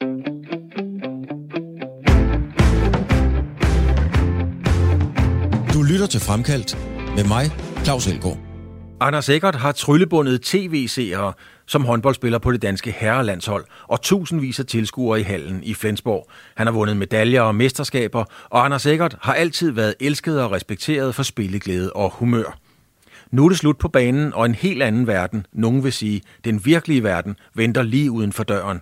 Du lytter til Fremkaldt med mig, Claus Elgaard. Anders Eckert har tryllebundet tv-seere som håndboldspiller på det danske herrelandshold og tusindvis af tilskuere i hallen i Flensborg. Han har vundet medaljer og mesterskaber, og Anders Eckert har altid været elsket og respekteret for spilleglæde og humør. Nu er det slut på banen, og en helt anden verden, nogen vil sige, den virkelige verden, venter lige uden for døren.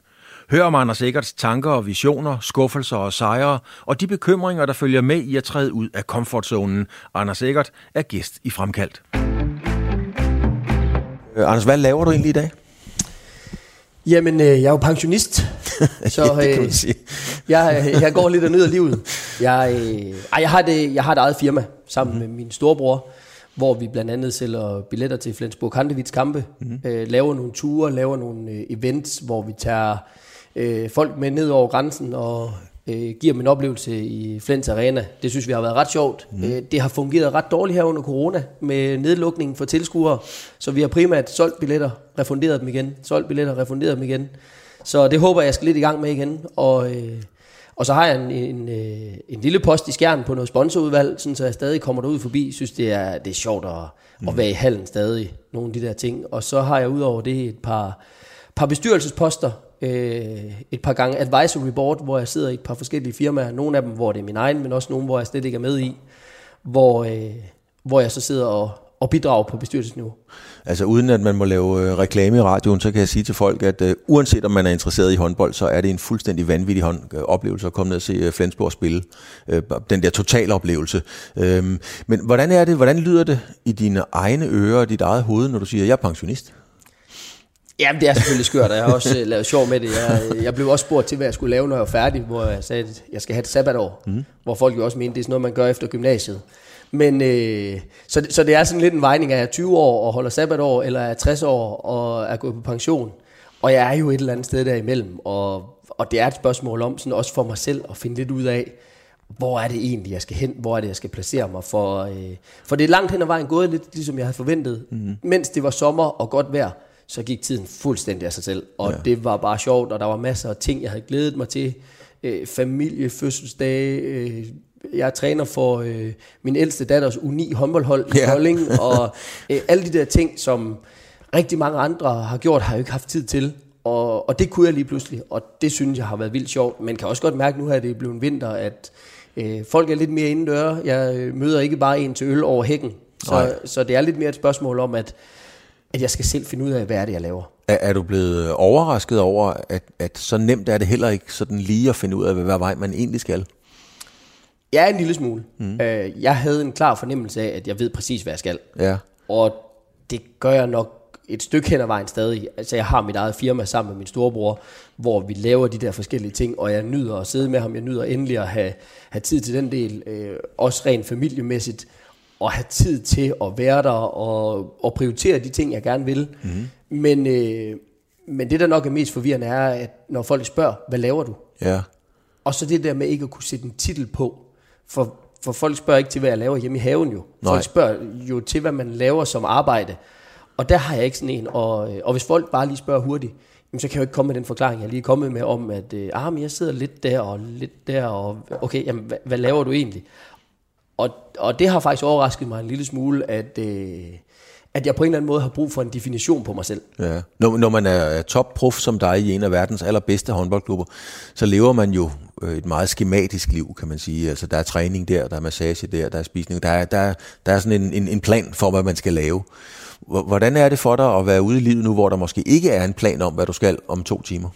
Hør om Anders Eckerts tanker og visioner, skuffelser og sejre, og de bekymringer, der følger med i at træde ud af komfortzonen. Anders Eckert er gæst i Fremkaldt. Øh, Anders, hvad laver du egentlig i dag? Jamen, øh, jeg er jo pensionist, så Ja, det kan øh, man sige. jeg, øh, jeg går lidt og nyder livet. Jeg, øh, ej, jeg, har det, jeg har et eget firma sammen med min storebror, hvor vi blandt andet sælger billetter til Flensburg Handevids kampe, mm. øh, laver nogle ture, laver nogle øh, events, hvor vi tager øh, folk med ned over grænsen og øh, giver dem en oplevelse i Flens Arena. Det synes vi har været ret sjovt. Mm. Øh, det har fungeret ret dårligt her under corona med nedlukningen for tilskuere, så vi har primært solgt billetter, refunderet dem igen, solgt billetter, refunderet dem igen. Så det håber jeg, skal lidt i gang med igen. Og, øh, og så har jeg en, en, øh, en lille post i skærmen på noget sponsorudvalg, sådan så jeg stadig kommer derud forbi. synes, det er, det er sjovt at, mm. at være i hallen stadig, nogle af de der ting. Og så har jeg udover det et par, par bestyrelsesposter, øh, et par gange advisory board, hvor jeg sidder i et par forskellige firmaer. Nogle af dem, hvor det er min egen, men også nogle, hvor jeg slet ikke er med i. Hvor, øh, hvor jeg så sidder og, og bidrager på bestyrelsesniveau. Altså uden at man må lave øh, reklame i radioen, så kan jeg sige til folk, at øh, uanset om man er interesseret i håndbold, så er det en fuldstændig vanvittig hånd, øh, oplevelse at komme ned og se øh, Flensborg spille. Øh, den der totale oplevelse. Øh, men hvordan er det, hvordan lyder det i dine egne ører og dit eget hoved, når du siger, at jeg er pensionist? Jamen, det er selvfølgelig skørt, og jeg har også uh, lavet sjov med det. Jeg, jeg blev også spurgt til, hvad jeg skulle lave, når jeg var færdig, hvor jeg sagde, at jeg skal have et sabbatår. Mm. Hvor folk jo også mente, det er sådan noget, man gør efter gymnasiet. Men øh, så, så det er sådan lidt en vejning, at jeg er 20 år og holder sabbatår, eller er 60 år og er gået på pension. Og jeg er jo et eller andet sted derimellem, og, og det er et spørgsmål om, sådan også for mig selv, at finde lidt ud af, hvor er det egentlig, jeg skal hen? Hvor er det, jeg skal placere mig? For, øh, for det er langt hen ad vejen gået, lidt ligesom jeg havde forventet. Mm. Mens det var sommer og godt vejr, så gik tiden fuldstændig af sig selv. Og ja. det var bare sjovt, og der var masser af ting, jeg havde glædet mig til. Øh, familie, fødselsdage, øh, jeg er træner for øh, min ældste datters U9 håndboldhold i Ja. Kolding, og øh, alle de der ting, som rigtig mange andre har gjort, har jeg ikke haft tid til. Og, og det kunne jeg lige pludselig, og det synes jeg har været vildt sjovt. Men kan også godt mærke nu her, at det er blevet vinter, at øh, folk er lidt mere indendøre. Jeg øh, møder ikke bare en til øl over hækken. Nej. Så, så det er lidt mere et spørgsmål om, at, at jeg skal selv finde ud af, hvad er det, jeg laver. Er, er du blevet overrasket over, at, at så nemt er det heller ikke sådan lige at finde ud af, hvad vej man egentlig skal? Ja, en lille smule. Mm. Øh, jeg havde en klar fornemmelse af, at jeg ved præcis, hvad jeg skal. Ja. Og det gør jeg nok et stykke hen ad vejen stadig. Altså jeg har mit eget firma sammen med min storebror, hvor vi laver de der forskellige ting, og jeg nyder at sidde med ham. Jeg nyder endelig at have, have tid til den del, øh, også rent familiemæssigt, og have tid til at være der og, og prioritere de ting, jeg gerne vil. Mm. Men, øh, men det, der nok er mest forvirrende, er, at når folk spørger, hvad laver du? Ja. Og så det der med ikke at kunne sætte en titel på. For, for folk spørger ikke til, hvad jeg laver hjemme i haven jo. Nej. Folk spørger jo til, hvad man laver som arbejde. Og der har jeg ikke sådan en. Og, øh, og hvis folk bare lige spørger hurtigt, jamen, så kan jeg jo ikke komme med den forklaring, jeg lige er kommet med om, at øh, ah, men jeg sidder lidt der og lidt der, og okay, jamen, hvad, hvad laver du egentlig? Og, og det har faktisk overrasket mig en lille smule, at, øh, at jeg på en eller anden måde har brug for en definition på mig selv. Ja. Når, når man er topprof som dig i en af verdens allerbedste håndboldklubber, så lever man jo øh, et meget skematisk liv, kan man sige. Altså, der er træning der, der er massage der, der er spisning. Der er, der, er- der er sådan en, en, en plan for, hvad man skal lave. Hvordan er det for dig at være ude i livet nu, hvor der måske ikke er en plan om, hvad du skal om to timer?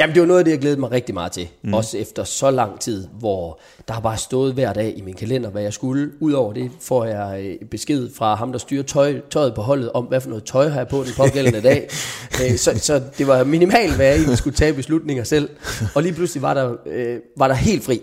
Jamen det var noget af det, jeg glædede mig rigtig meget til. Mm. Også efter så lang tid, hvor der har bare stået hver dag i min kalender, hvad jeg skulle. Udover det får jeg øh, besked fra ham, der styrer tøj, tøjet på holdet, om hvad for noget tøj har jeg på den pågældende dag. Øh, så, så det var minimalt, hvad jeg egentlig skulle tage beslutninger selv. Og lige pludselig var der, øh, var der helt fri.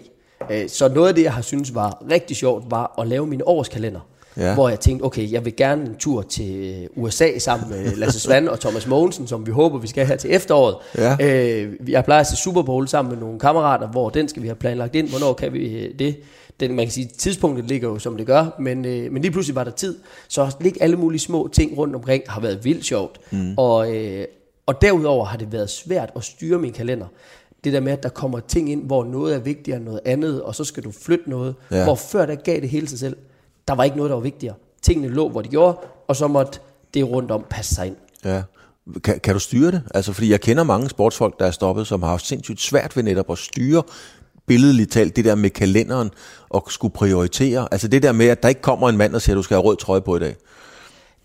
Øh, Så noget af det, jeg har synes var rigtig sjovt, var at lave min årskalender. Ja. Hvor jeg tænkte, okay, jeg vil gerne en tur til USA sammen med Lasse Svand og Thomas Mogensen, som vi håber, vi skal have til efteråret. Ja. Øh, jeg plejer at se Super Bowl sammen med nogle kammerater, hvor den skal vi have planlagt ind. Hvornår kan vi øh, det? Den, man kan sige, tidspunktet ligger jo, som det gør, men, øh, men lige pludselig var der tid. Så ligge alle mulige små ting rundt omkring har været vildt sjovt. Mm. Og, øh, og derudover har det været svært at styre min kalender. det der med, at der kommer ting ind, hvor noget er vigtigere end noget andet, og så skal du flytte noget. Ja. Hvor før der gav det hele sig selv. Der var ikke noget, der var vigtigere. Tingene lå, hvor de gjorde, og så måtte det rundt om passe sig ind. Ja. Kan, kan du styre det? Altså, fordi jeg kender mange sportsfolk, der er stoppet, som har haft sindssygt svært ved netop at styre billedligt talt, det der med kalenderen og skulle prioritere. Altså det der med, at der ikke kommer en mand og siger, du skal have rød trøje på i dag.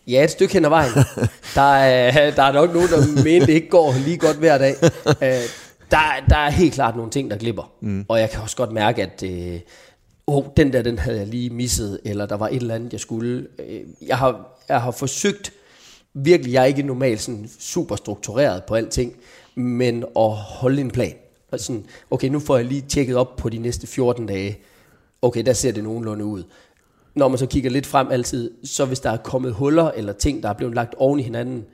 Ja, et stykke hen ad vejen. Der er, der er nok nogen, der mener, det ikke går lige godt hver dag. Øh, Der, der er helt klart nogle ting, der glipper. Mm. Og jeg kan også godt mærke, at øh, oh, den der, den havde jeg lige misset, eller der var et eller andet, jeg skulle. Øh, jeg har, jeg har forsøgt, virkelig, jeg er ikke normalt sådan super struktureret på alting, men at holde en plan. Og sådan, okay, nu får jeg lige tjekket op på de næste 14 dage. Okay, der ser det nogenlunde ud. Når man så kigger lidt frem altid, så hvis der er kommet huller eller ting, der er blevet lagt oven i hinanden,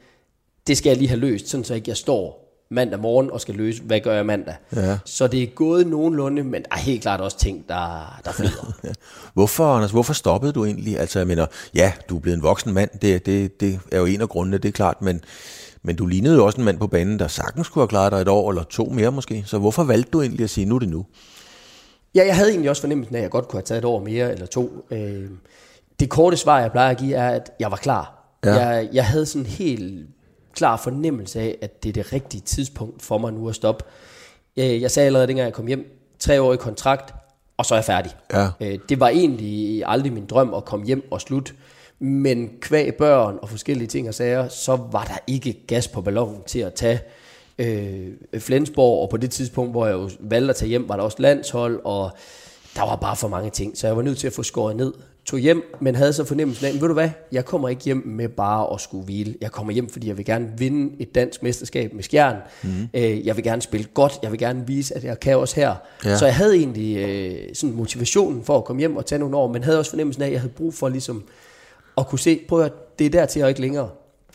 det skal jeg lige have løst, sådan så ikke jeg står mandag morgen og skal løse, hvad gør jeg mandag. Ja. Så det er gået nogenlunde, men der er helt klart også ting, der, der flyder. Ja. Hvorfor, Anders, hvorfor stoppede du egentlig? Altså, jeg mener, ja, du er blevet en voksen mand, det, det, det er jo en af grundene, det er klart, men, men du lignede jo også en mand på banen, der sagtens skulle have klaret dig et år eller to mere måske. Så hvorfor valgte du egentlig at sige, nu er det nu? Ja, jeg havde egentlig også fornemmelsen af, at jeg godt kunne have taget et år mere eller to. Øh, det korte svar, jeg plejer at give, er, at jeg var klar. Ja. Jeg, jeg havde sådan helt klar fornemmelse af, at det er det rigtige tidspunkt for mig nu at stoppe. Øh, Jeg sagde allerede, dengang jeg kom hjem, tre år i kontrakt, og så er jeg færdig. Ja. Øh, Det var egentlig aldrig min drøm at komme hjem og slutte. Men kvæg børn og forskellige ting og sager, så var der ikke gas på ballonen til at tage øh, Flensborg. Og på det tidspunkt, hvor jeg jo valgte at tage hjem, var der også landshold, og der var bare for mange ting. Så jeg var nødt til at få skåret ned. Tog hjem, men havde så fornemmelsen af, ved du hvad, jeg kommer ikke hjem med bare at skulle hvile. Jeg kommer hjem, fordi jeg vil gerne vinde et dansk mesterskab med skjern. Mm. Øh, jeg vil gerne spille godt. Jeg vil gerne vise, at jeg kan også her. Ja. Så jeg havde egentlig øh, sådan motivationen for at komme hjem og tage nogle år, men havde også fornemmelsen af, at jeg havde brug for ligesom at kunne se, prøv at det er der til og ikke længere.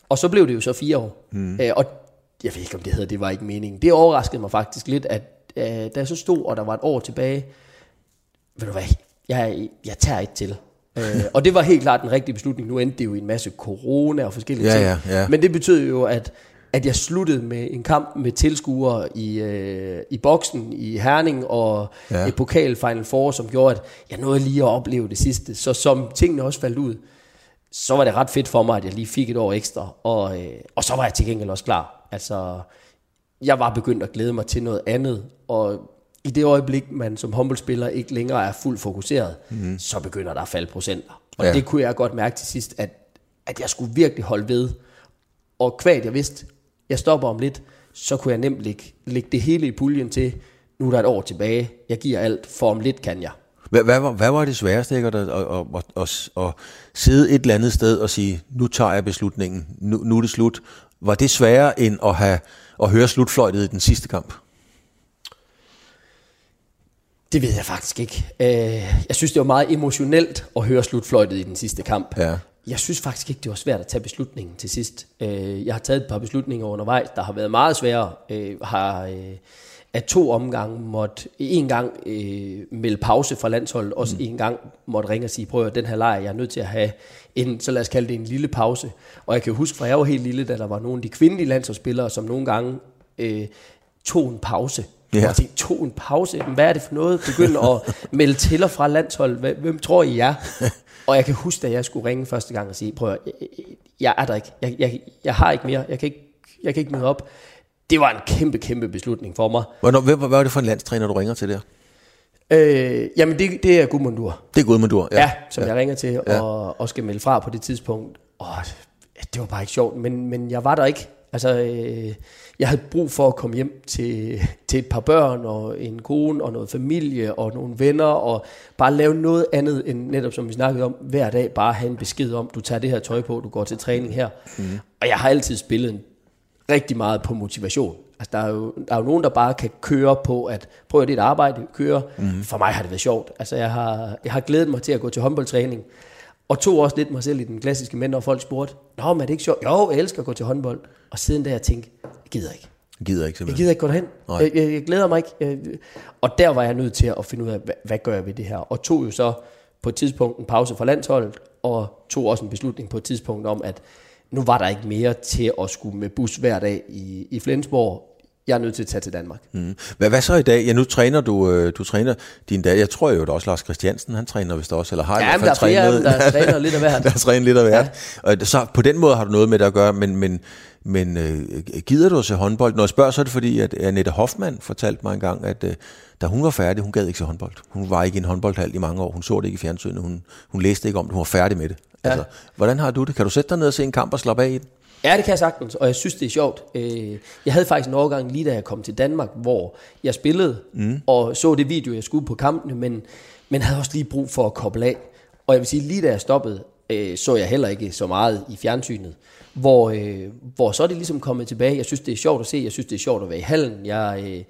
Og så blev det jo så fire år. Mm. Øh, og jeg ved ikke, om det hedder, det var ikke meningen. Det overraskede mig faktisk lidt, at øh, da jeg så stod, og der var et år tilbage, ved du hvad, jeg, jeg tager et til. Øh, og det var helt klart den rigtige beslutning. Nu endte det jo i en masse corona og forskellige Ja, ting. ja, ja. Men det betød jo, at, at jeg sluttede med en kamp med tilskuere i, øh, i boksen i Herning og Ja. et pokal Final Four, som gjorde, at jeg nåede lige at opleve det sidste. Så som tingene også faldt ud, så var det ret fedt for mig, at jeg lige fik et år ekstra. Og, øh, og så var jeg til gengæld også klar. Altså, jeg var begyndt at glæde mig til noget andet, og i det øjeblik, man som håndboldspiller ikke længere er fuldt fokuseret, mm. så begynder der at falde procenter. Og Ja. det kunne jeg godt mærke til sidst, at, at jeg skulle virkelig holde ved. Og kvad jeg vidste, jeg stopper om lidt, så kunne jeg nemt lægge, lægge det hele i puljen til, nu er der et år tilbage, jeg giver alt, for om lidt kan jeg. Hvad, hvad, var, hvad var det sværeste, ikke? At, at, at, at, at, at sidde et eller andet sted og sige, nu tager jeg beslutningen, nu, nu er det slut. Var det sværere end at, have, at høre slutfløjtet i den sidste kamp? Det ved jeg faktisk ikke. Øh, Jeg synes, det var meget emotionelt at høre slutfløjtet i den sidste kamp. Ja. Jeg synes faktisk ikke, det var svært at tage beslutningen til sidst. Øh, Jeg har taget et par beslutninger undervejs, der har været meget svære. Øh, Har øh, af to omgange måtte en gang øh, melde pause fra landsholdet, også mm. en gang måtte ringe og sige, prøv at den her lejr, jeg er nødt til at have en, så lad os kalde det en lille pause. Og jeg kan huske, for jeg var helt lille, da der var nogle af de kvindelige landsholdsspillere, som nogle gange øh, tog en pause. Ja. Og tænkte, tog en pause? Hvad er det for noget? Begynd at melde til og fra landshold. Hvem, tror I er? Og jeg kan huske, da jeg skulle ringe første gang og sige, prøv at, jeg, jeg er der ikke. Jeg, jeg, jeg har ikke mere. Jeg kan ikke, jeg kan ikke møde op. Det var en kæmpe, kæmpe beslutning for mig. Hvornår, hvad, hvad var det for en landstræner, du ringer til der? Øh, jamen, det, det er Gudmundur. Det er Gudmundur. Ja, ja som ja. jeg ringer til og, og skal melde fra på det tidspunkt. Og det var bare ikke sjovt, men, men jeg var der ikke. Altså, øh, jeg havde brug for at komme hjem til, til et par børn og en kone og noget familie og nogle venner og bare lave noget andet end netop som vi snakkede om, hver dag bare have en besked om, du tager det her tøj på, du går til træning her. Mm. Og jeg har altid spillet rigtig meget på motivation. Altså, der er, jo, der er jo nogen, der bare kan køre på, at prøv at det er et arbejde, køre. Mm. For mig har det været sjovt. Altså, jeg har, jeg har glædet mig til at gå til håndboldtræning, og tog også lidt mig selv i den klassiske mænd, når folk spurgte, Nå, men er det ikke sjovt? Jo, jeg elsker at gå til håndbold. Og siden da jeg tænkte, jeg gider ikke. Jeg gider ikke Jeg simpelthen. gider ikke gå derhen. Nej. Jeg, jeg, jeg glæder mig ikke. Jeg, og der var jeg nødt til at finde ud af, hvad, hvad gør jeg ved det her? Og tog jo så på et tidspunkt en pause fra landsholdet, og tog også en beslutning på et tidspunkt om, at nu var der ikke mere til at skulle med bus hver dag i, i Flensborg. Jeg er nødt til at tage til Danmark. Mm. Hvad, hvad så i dag? Ja, nu træner du, øh, du træner din dag. Jeg tror jo, at også Lars Christiansen, han træner vist også, eller har ja, i hvert fald trænet. Ja, der er flere der træner lidt af hvert. der træner lidt af hvert. Ja. Og så på den måde har du noget med det at gøre, men, men, men øh, gider du at se håndbold? Når jeg spørger, så er det fordi, at Annette Hoffmann fortalte mig engang, at øh, da hun var færdig, hun gad ikke se håndbold. Hun var ikke i en håndboldhal i mange år. Hun så det ikke i fjernsynet. Hun, hun læste ikke om det. Hun var færdig med det. Ja. Altså, hvordan har du det? Kan du sætte dig ned og se en kamp og slappe af i den? Ja, det kan jeg sagtens, og jeg synes, det er sjovt. Øh, jeg havde faktisk en overgang lige da jeg kom til Danmark, hvor jeg spillede mm. og så det video, jeg skulle på kampene, men, men havde også lige brug for at koble af. Og jeg vil sige, lige da jeg stoppede, øh, så jeg heller ikke så meget i fjernsynet. Hvor, øh, hvor så er det ligesom kommet tilbage. Jeg synes, det er sjovt at se. Jeg synes, det er sjovt at være i hallen. Jeg,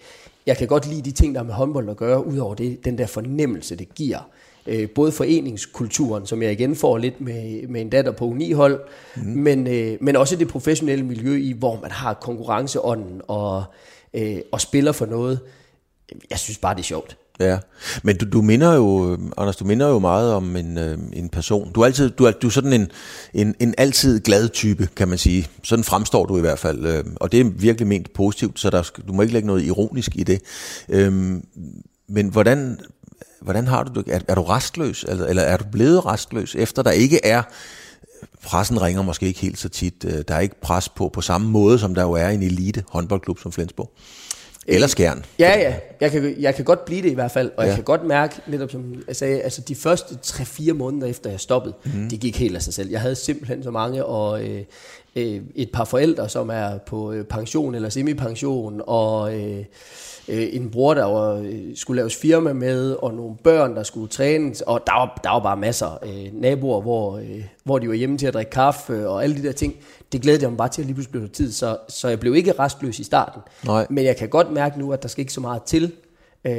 jeg kan godt lide de ting, der har med håndbold at gøre, udover det, den der fornemmelse, det giver øh, både foreningskulturen, som jeg igen får lidt med, med en datter på unihold, mm. men, øh, men også det professionelle miljø i, hvor man har konkurrenceånden og, øh, og spiller for noget. Jeg synes bare, det er sjovt. Ja, men du, du minder jo, Anders, du minder jo meget om en, øh, en person. Du er altid, du er, du er sådan en, en, en altid glad type, kan man sige. Sådan fremstår du i hvert fald, øh, og det er virkelig ment positivt, så der, du må ikke lægge noget ironisk i det. Øh, men hvordan, hvordan har du det? Er, er du restløs, eller, eller er du blevet restløs, efter der ikke er pressen ringer måske ikke helt så tit. Øh, der er ikke pres på på samme måde, som der jo er i en elite håndboldklub som Flensborg. Eller Skjern. Ja, ja. Jeg kan, jeg kan godt blive det i hvert fald, og ja. jeg kan godt mærke, netop som jeg sagde, altså de første 3-4 måneder efter jeg stoppede, mm. det gik helt af sig selv. Jeg havde simpelthen så mange, og øh, øh, et par forældre, som er på øh, pension eller semipension, og... Øh, øh, en bror, der var, øh, skulle laves firma med, og nogle børn, der skulle trænes, og der var, der var bare masser øh, naboer, hvor, øh, hvor de var hjemme til at drikke kaffe, og alle de der ting. Det glædede jeg mig bare til, at lige pludselig blev tid, så, så jeg blev ikke restløs i starten. Nej. Men jeg kan godt mærke nu, at der skal ikke så meget til, øh,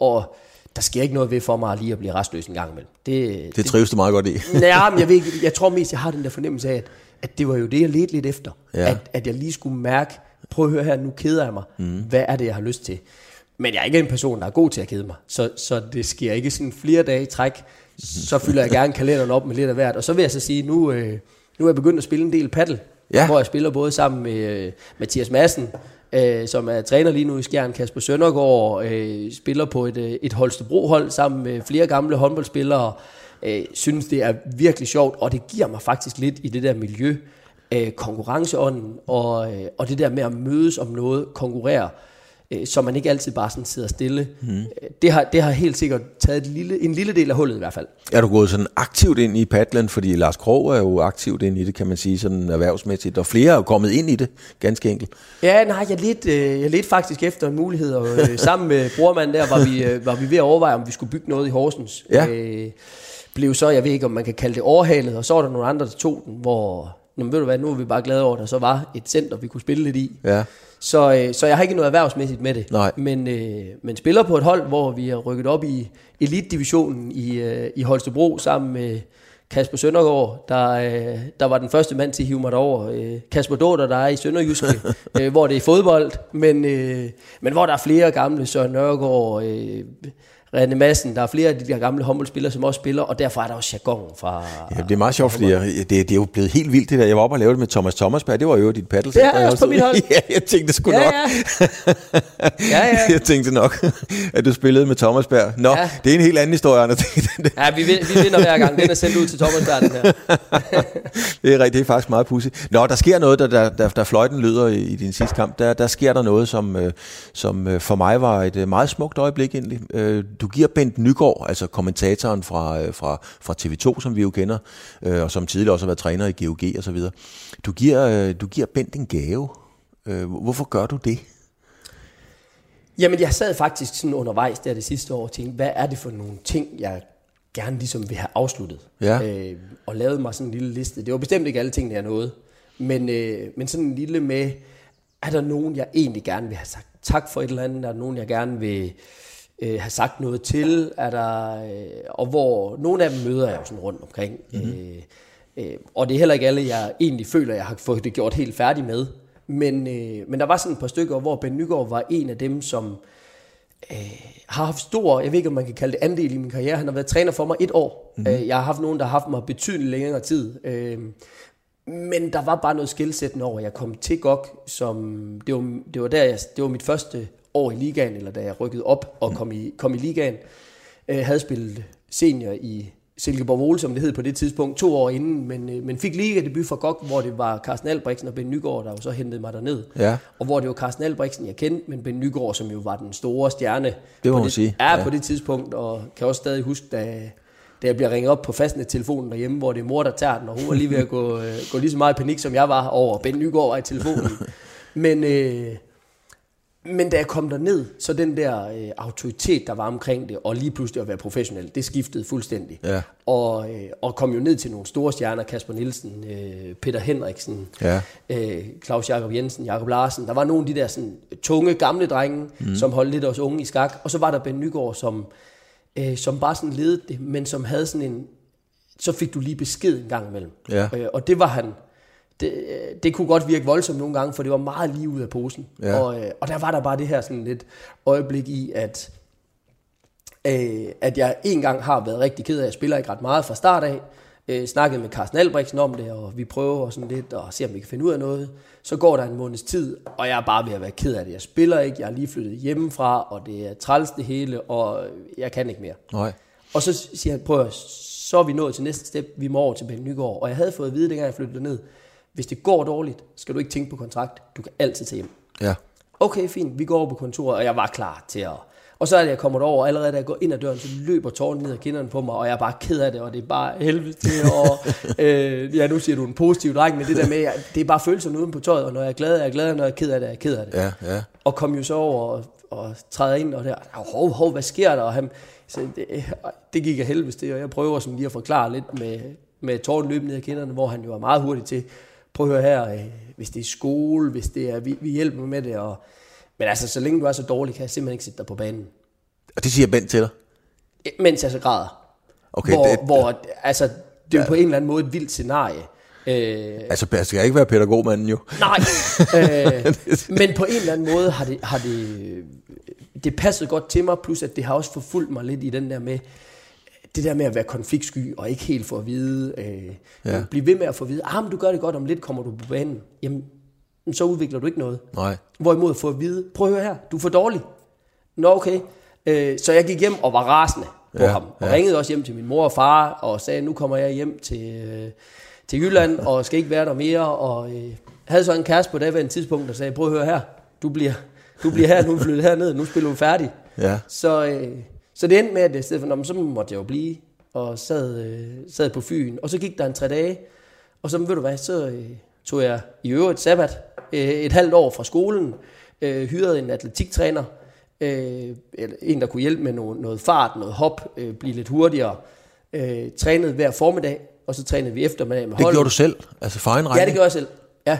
og der sker ikke noget ved for mig lige at blive restløs en gang imellem. Det, det trives det, du meget godt i. ja, men jeg, ved, jeg tror mest, jeg har den der fornemmelse af, at, at det var jo det, jeg ledte lidt efter. Ja. At, at jeg lige skulle mærke, prøv at høre her, nu keder jeg mig. Mm. Hvad er det, jeg har lyst til? Men jeg er ikke en person, der er god til at kede mig. Så, så det sker ikke sådan flere dage i træk. Så fylder jeg gerne kalenderen op med lidt af hvert. Og så vil jeg så sige, nu, øh, nu er jeg begyndt at spille en del paddle. Ja. Hvor jeg spiller både sammen med øh, Mathias Madsen, øh, som er træner lige nu i Skjern, Kasper Søndergaard, øh, spiller på et, øh, et Holstebro-hold sammen med flere gamle håndboldspillere. Øh, synes, det er virkelig sjovt, og det giver mig faktisk lidt i det der miljø øh, konkurrenceånden, og, øh, og det der med at mødes om noget, konkurrere, øh, så man ikke altid bare sådan sidder stille. Mm. Det, har, det har helt sikkert taget et lille, en lille del af hullet i hvert fald. Er du gået sådan aktivt ind i padlen, fordi Lars Krog er jo aktivt ind i det, kan man sige, sådan erhvervsmæssigt, og flere er jo kommet ind i det, ganske enkelt. Ja, nej, jeg lidt, øh, jeg lidt faktisk efter en mulighed, og øh, sammen med brormanden der var vi, øh, var vi ved at overveje, om vi skulle bygge noget i Horsens. Ja. Øh, blev så, jeg ved ikke, om man kan kalde det overhalet, og så var der nogle andre, der tog den, hvor Nå, ved du hvad, nu er vi bare glade over, at der så var et center, vi kunne spille lidt i. Ja. Så, øh, så jeg har ikke noget erhvervsmæssigt med det. Nej. Men, øh, men spiller på et hold, hvor vi har rykket op i elitdivisionen i, øh, i Holstebro sammen med Kasper Søndergaard, der, øh, der var den første mand til at hive mig derover. Øh, Kasper Dåder, der er i Sønderjyske, øh, hvor det er fodbold, men, øh, men hvor der er flere gamle, Søren Nørgaard, øh, René Madsen, der er flere af de der gamle håndboldspillere, som også spiller, og derfor er der også jargon fra... Ja, det er meget sjovt, fordi jeg, det, det er jo blevet helt vildt det der. Jeg var oppe og lavede det med Thomas Thomasberg, det var jo dit paddle. Ja, jeg også på mit hold. ja, jeg tænkte sgu ja, nok. Ja. ja, ja. jeg tænkte nok, at du spillede med Thomasberg. Nå, ja. det er en helt anden historie, Anders. ja, vi, vi vinder hver gang. Den er sendt ud til Thomasberg, den her. det er rigtigt, det er faktisk meget pudsigt. Nå, der sker noget, der, der, der, der fløjten lyder i, i din sidste kamp. Der, der sker der noget, som, øh, som øh, for mig var et øh, meget smukt øjeblik egentlig. Du giver Bent Nygaard altså kommentatoren fra, øh, fra, fra TV2, som vi jo kender, øh, og som tidligere også har været træner i GOG og så videre. Du giver, øh, du giver Bent en gave. Hvorfor gør du det? Jamen, jeg sad faktisk sådan undervejs der det sidste år og tænkte, hvad er det for nogle ting, jeg gerne ligesom vil have afsluttet? Ja. Øh, og lavet mig sådan en lille liste. Det var bestemt ikke alle tingene, jeg nåede. Men, øh, men sådan en lille med, er der nogen, jeg egentlig gerne vil have sagt tak for et eller andet? Er der nogen, jeg gerne vil øh, have sagt noget til, er der, øh, og hvor nogle af dem møder jeg jo sådan rundt omkring. Mm-hmm. Øh, øh, og det er heller ikke alle, jeg egentlig føler, jeg har fået det gjort helt færdigt med. Men, øh, men der var sådan et par stykker, hvor Ben Nygaard var en af dem, som øh, har haft stor, jeg ved ikke, om man kan kalde det andel i min karriere. Han har været træner for mig et år. Mm-hmm. Øh, jeg har haft nogen, der har haft mig betydeligt længere tid. Øh, Men der var bare noget skældsættende over, jeg kom til GOG, som, det var, det var, der, jeg, det var mit første år i ligaen, eller da jeg rykkede op og kom i, kom i ligaen. Jeg havde spillet senior i Silkeborg Vole, som det hed på det tidspunkt, to år inden, men, øh, men fik lige debut for GOG, hvor det var Carsten Albrechtsen og Ben Nygaard, der jo så hentede mig derned. Ja. Og hvor det var Carsten Albrechtsen, jeg kendte, men Ben Nygaard, som jo var den store stjerne. Det må man sige. Ja, Ja. på det tidspunkt, og kan også stadig huske, da, da jeg bliver ringet op på fastnet-telefonen derhjemme, hvor det er mor, der tager den, og hun var lige ved at gå, øh, gå lige så meget i panik, som jeg var over, Ben Nygaard var i telefonen. Men, øh, men da jeg kom derned, så den der øh, autoritet, der var omkring det, og lige pludselig at være professionel, det skiftede fuldstændig. Ja. Og, øh, og kom jo ned til nogle store stjerner, Kasper Nielsen, øh, Peter Henriksen, Ja. øh, Claus Jakob Jensen, Jakob Larsen. Der var nogle af de der sådan, tunge, gamle drenge, mm. som holdt lidt os unge i skak. Og så var der Ben Nygaard, som, øh, som bare sådan ledede det, men som havde sådan en... Så fik du lige besked en gang imellem. Ja. Øh, og det var han... Det, det kunne godt virke voldsomt nogle gange, for det var meget lige ud af posen. Ja. Og, øh, og der var der bare det her sådan lidt øjeblik i, at øh, at jeg en gang har været rigtig ked af, jeg spiller ikke ret meget fra start af, øh, snakket med Carsten Albrechtsen om det, og vi prøver sådan lidt og se, om vi kan finde ud af noget. Så går der en måneds tid, og jeg er bare ved at være ked af det. Jeg spiller ikke, jeg er lige flyttet hjemmefra, og det er træls det hele, og jeg kan ikke mere. Nej. Og så siger han, prøv at, så er vi nået til næste step, vi må over til Ben Nygaard. Og jeg havde fået at vide, dengang jeg flyttede ned, hvis det går dårligt, skal du ikke tænke på kontrakt, du kan altid tage hjem. Ja. Okay, fint, vi går over på kontoret, og jeg var klar til at... Og så er det, jeg kommer derover, og allerede da jeg går ind ad døren, så løber tårnen ned ad kinderne på mig, og jeg er bare ked af det, og det er bare helvede til, og øh, ja, nu siger du en positiv dreng, men det der med, jeg, det er bare følelserne uden på tøjet, og når jeg er glad, er jeg glad, og når jeg er ked af det, er jeg ked af det. Ja, ja. Og kom jo så over og, og træder ind, og der, hov, hov, hvad sker der? Og han, så det, det gik jeg helvedes til, og jeg prøver sådan lige at forklare lidt med, med tårnen løbende ned ad kinderne, hvor han jo er meget hurtig til, prøv at høre her, øh, hvis det er skole, hvis det er, vi, vi hjælper med det, og, men altså, så længe du er så dårlig, kan jeg simpelthen ikke sætte dig på banen. Og det siger Bent til dig? Mens jeg så græder. Okay, hvor, det, hvor, altså, det er jo på en eller anden måde et vildt scenarie. Øh, altså, det skal ikke være pædagogmanden jo. Nej, øh, men på en eller anden måde har det, har det, det passet godt til mig, plus at det har også forfulgt mig lidt i den der med, det der med at være konfliktsky og ikke helt få at vide, øh, Ja. blive ved med at få at vide, ah, men du gør det godt, om lidt kommer du på banen. Jamen, så udvikler du ikke noget. Nej. Hvorimod at få at vide, prøv at høre her, du er for dårlig. Nå, okay. Øh, så jeg gik hjem og var rasende på Ja, ham. Og ja. ringede også hjem til min mor og far og sagde, nu kommer jeg hjem til, øh, til Jylland og skal ikke være der mere. Og øh, havde så en kæreste på daværende tidspunkt, der sagde, prøv at høre her, du bliver, du bliver her, nu er du flyttet herned, nu spiller du færdig. Ja. Så, øh, så det endte med, at i stedet for, "Nå, men så måtte jeg jo blive og sad, øh, sad på Fyn. Og så gik der en tre dage, og så ved du hvad, så øh, tog jeg i øvrigt sabbat øh, et halvt år fra skolen, øh, hyrede en atletiktræner, øh, eller en, der kunne hjælpe med noget, noget fart, noget hop, øh, blive lidt hurtigere. Øh, trænede hver formiddag, og så trænede vi eftermiddag med Det holdet. gjorde du selv? Altså for egen Ja, regning? det gjorde jeg selv. Ja.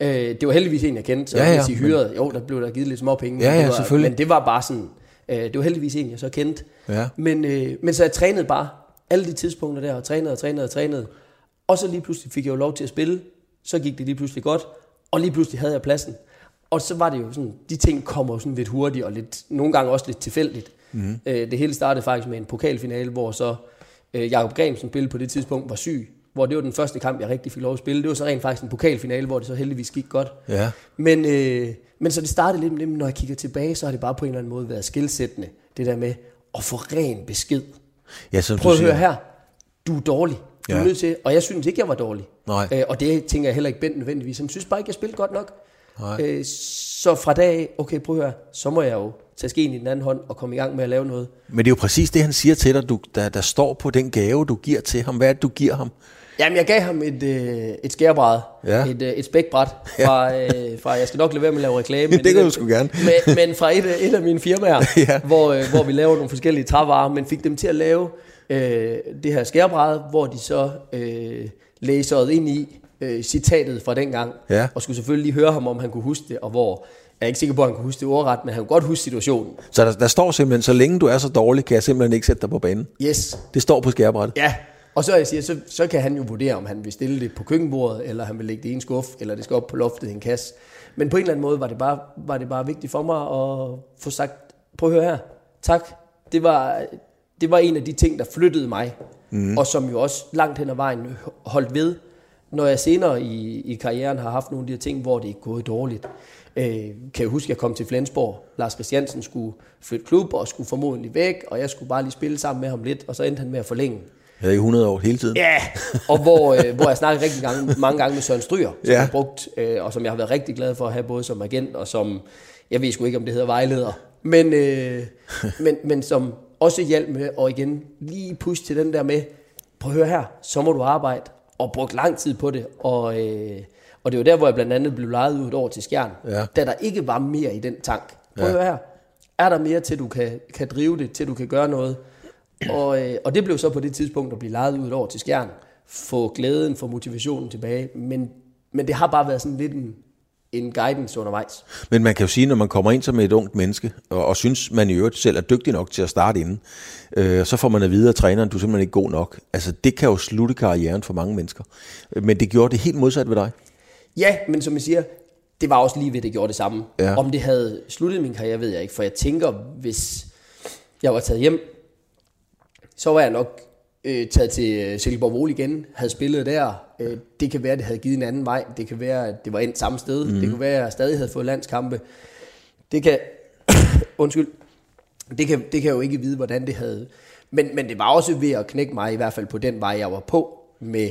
Øh, det var heldigvis en, jeg kendte, så Ja, ja, ja, hvis I men- jo, der blev der givet lidt små penge. Ja, ja, det var, selvfølgelig. Men det var bare sådan, øh, det var heldigvis en, jeg så kendte. Ja. Men, øh, men så jeg trænede bare alle de tidspunkter der, og trænede og trænede og trænede. Og så lige pludselig fik jeg jo lov til at spille. Så gik det lige pludselig godt, og lige pludselig havde jeg pladsen. Og så var det jo sådan, de ting kommer jo sådan lidt hurtigt, og lidt, nogle gange også lidt tilfældigt. Mm. Øh, det hele startede faktisk med en pokalfinale, hvor så øh, Jakob Grimsen spillede på det tidspunkt, var syg. Hvor det var den første kamp, jeg rigtig fik lov at spille. Det var så rent faktisk en pokalfinale, hvor det så heldigvis gik godt. Ja. Men, øh, men så det startede lidt med, når jeg kigger tilbage, så har det bare på en eller anden måde været skilsættende. Det der med at få ren besked. Ja, som Prøv du at siger. høre her. Du er dårlig. Du ja. Ja. er nødt til, og jeg synes ikke, jeg var dårlig. Nej. Øh, og det tænker jeg heller ikke Bent nødvendigvis. Han synes bare ikke, jeg spillede godt nok. Nej. Øh, så fra dag af, okay, prøv at høre, så må jeg jo tage skeen i den anden hånd og komme i gang med at lave noget. Men det er jo præcis det, han siger til dig, du, der, der står på den gave, du giver til ham. Hvad er det, du giver ham? Jamen, jeg gav ham et, øh, et skærebræd, Ja. et, øh, et spækbræt fra, øh, fra, jeg skal nok lade være med at lave reklame. Det kan du sgu gerne. Men, men fra et, et af mine firmaer, Ja. hvor, øh, hvor vi laver nogle forskellige trævarer, men fik dem til at lave øh, det her skærebræd, hvor de så øh, læsede ind i øh, citatet fra dengang, Ja. og skulle selvfølgelig lige høre ham, om han kunne huske det, og hvor jeg er ikke sikker på, at han kunne huske det ordret, men han kunne godt huske situationen. Så der, der står simpelthen, så længe du er så dårlig, kan jeg simpelthen ikke sætte dig på banen. Yes, Det står på skærebrættet. Ja, og så, jeg siger, så, så kan han jo vurdere, om han vil stille det på køkkenbordet, eller han vil lægge det i en skuff, eller det skal op på loftet i en kasse. Men på en eller anden måde var det bare, var det bare vigtigt for mig at få sagt, prøv at høre her, tak. Det var, det var en af de ting, der flyttede mig, mm. og som jo også langt hen ad vejen holdt ved, når jeg senere i, i karrieren har haft nogle af de her ting, hvor det er gået dårligt, øh, kan jeg huske, at jeg kom til Flensborg. Lars Christiansen skulle flytte klub og skulle formodentlig væk, og jeg skulle bare lige spille sammen med ham lidt, og så endte han med at forlænge. Jeg er i 100 år hele tiden. Ja, og hvor, øh, hvor jeg snakkede rigtig gang, mange gange med Søren Stryger, som Ja. jeg har brugt, øh, og som jeg har været rigtig glad for at have både som agent og som, jeg ved sgu ikke, om det hedder vejleder, men, øh, men, men som også hjalp med at igen lige push til den der med, prøv at høre her, så må du arbejde, og brugt lang tid på det, og, øh, og det var der, hvor jeg blandt andet blev lejet ud år til Skjern, Ja. da der ikke var mere i den tank. Prøv at Ja. høre her, er der mere til, du kan, kan drive det, til du kan gøre noget, og, øh, og det blev så på det tidspunkt at blive lejet ud år til Skjern, få glæden, få motivationen tilbage, men, men det har bare været sådan lidt en, en guidance undervejs. Men man kan jo sige, når man kommer ind som et ungt menneske, og, og synes, man i øvrigt selv er dygtig nok til at starte inden, øh, så får man at vide af træneren, du er simpelthen ikke god nok. Altså, det kan jo slutte karrieren for mange mennesker. Men det gjorde det helt modsat ved dig. Ja, men som jeg siger, det var også lige ved, det gjorde det samme. Ja. Om det havde sluttet min karriere, ved jeg ikke, for jeg tænker, hvis jeg var taget hjem, så var jeg nok øh, taget til øh, Silkeborg Vol igen, havde spillet der. Øh, det kan være, at det havde givet en anden vej. Det kan være, at det var endt samme sted. Mm. Det kunne være, at jeg stadig havde fået landskampe. Det kan... Undskyld. Det kan, det kan jeg jo ikke vide, hvordan det havde... Men, men det var også ved at knække mig, i hvert fald på den vej, jeg var på, med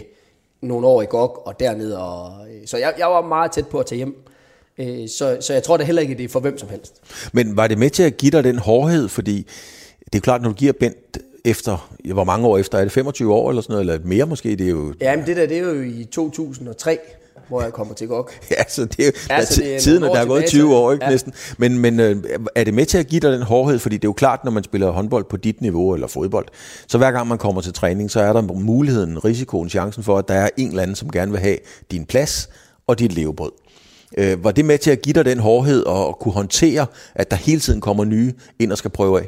nogle år i GOG og dernede. Og, øh, så jeg, jeg var meget tæt på at tage hjem. Øh, Så, så jeg tror da heller ikke, det er for hvem som helst. Men var det med til at give dig den hårdhed? Fordi det er klart, når du giver Bent efter, hvor mange år efter, er det 25 år eller sådan noget, eller mere måske, det er jo... Ja, men det der, det er jo i 2003, hvor jeg kommer til GOG. Ja, så det er jo Altså, det er tiden, der er gået tilbage, 20 så- år, ikke ja. næsten. Men, men øh, er det med til at give dig den hårdhed? Fordi det er jo klart, når man spiller håndbold på dit niveau, eller fodbold, så hver gang man kommer til træning, så er der muligheden, risikoen, chancen for, at der er en eller anden, som gerne vil have din plads og dit levebrød. Øh, var det med til at give dig den hårdhed og, og kunne håndtere, at der hele tiden kommer nye ind og skal prøve af?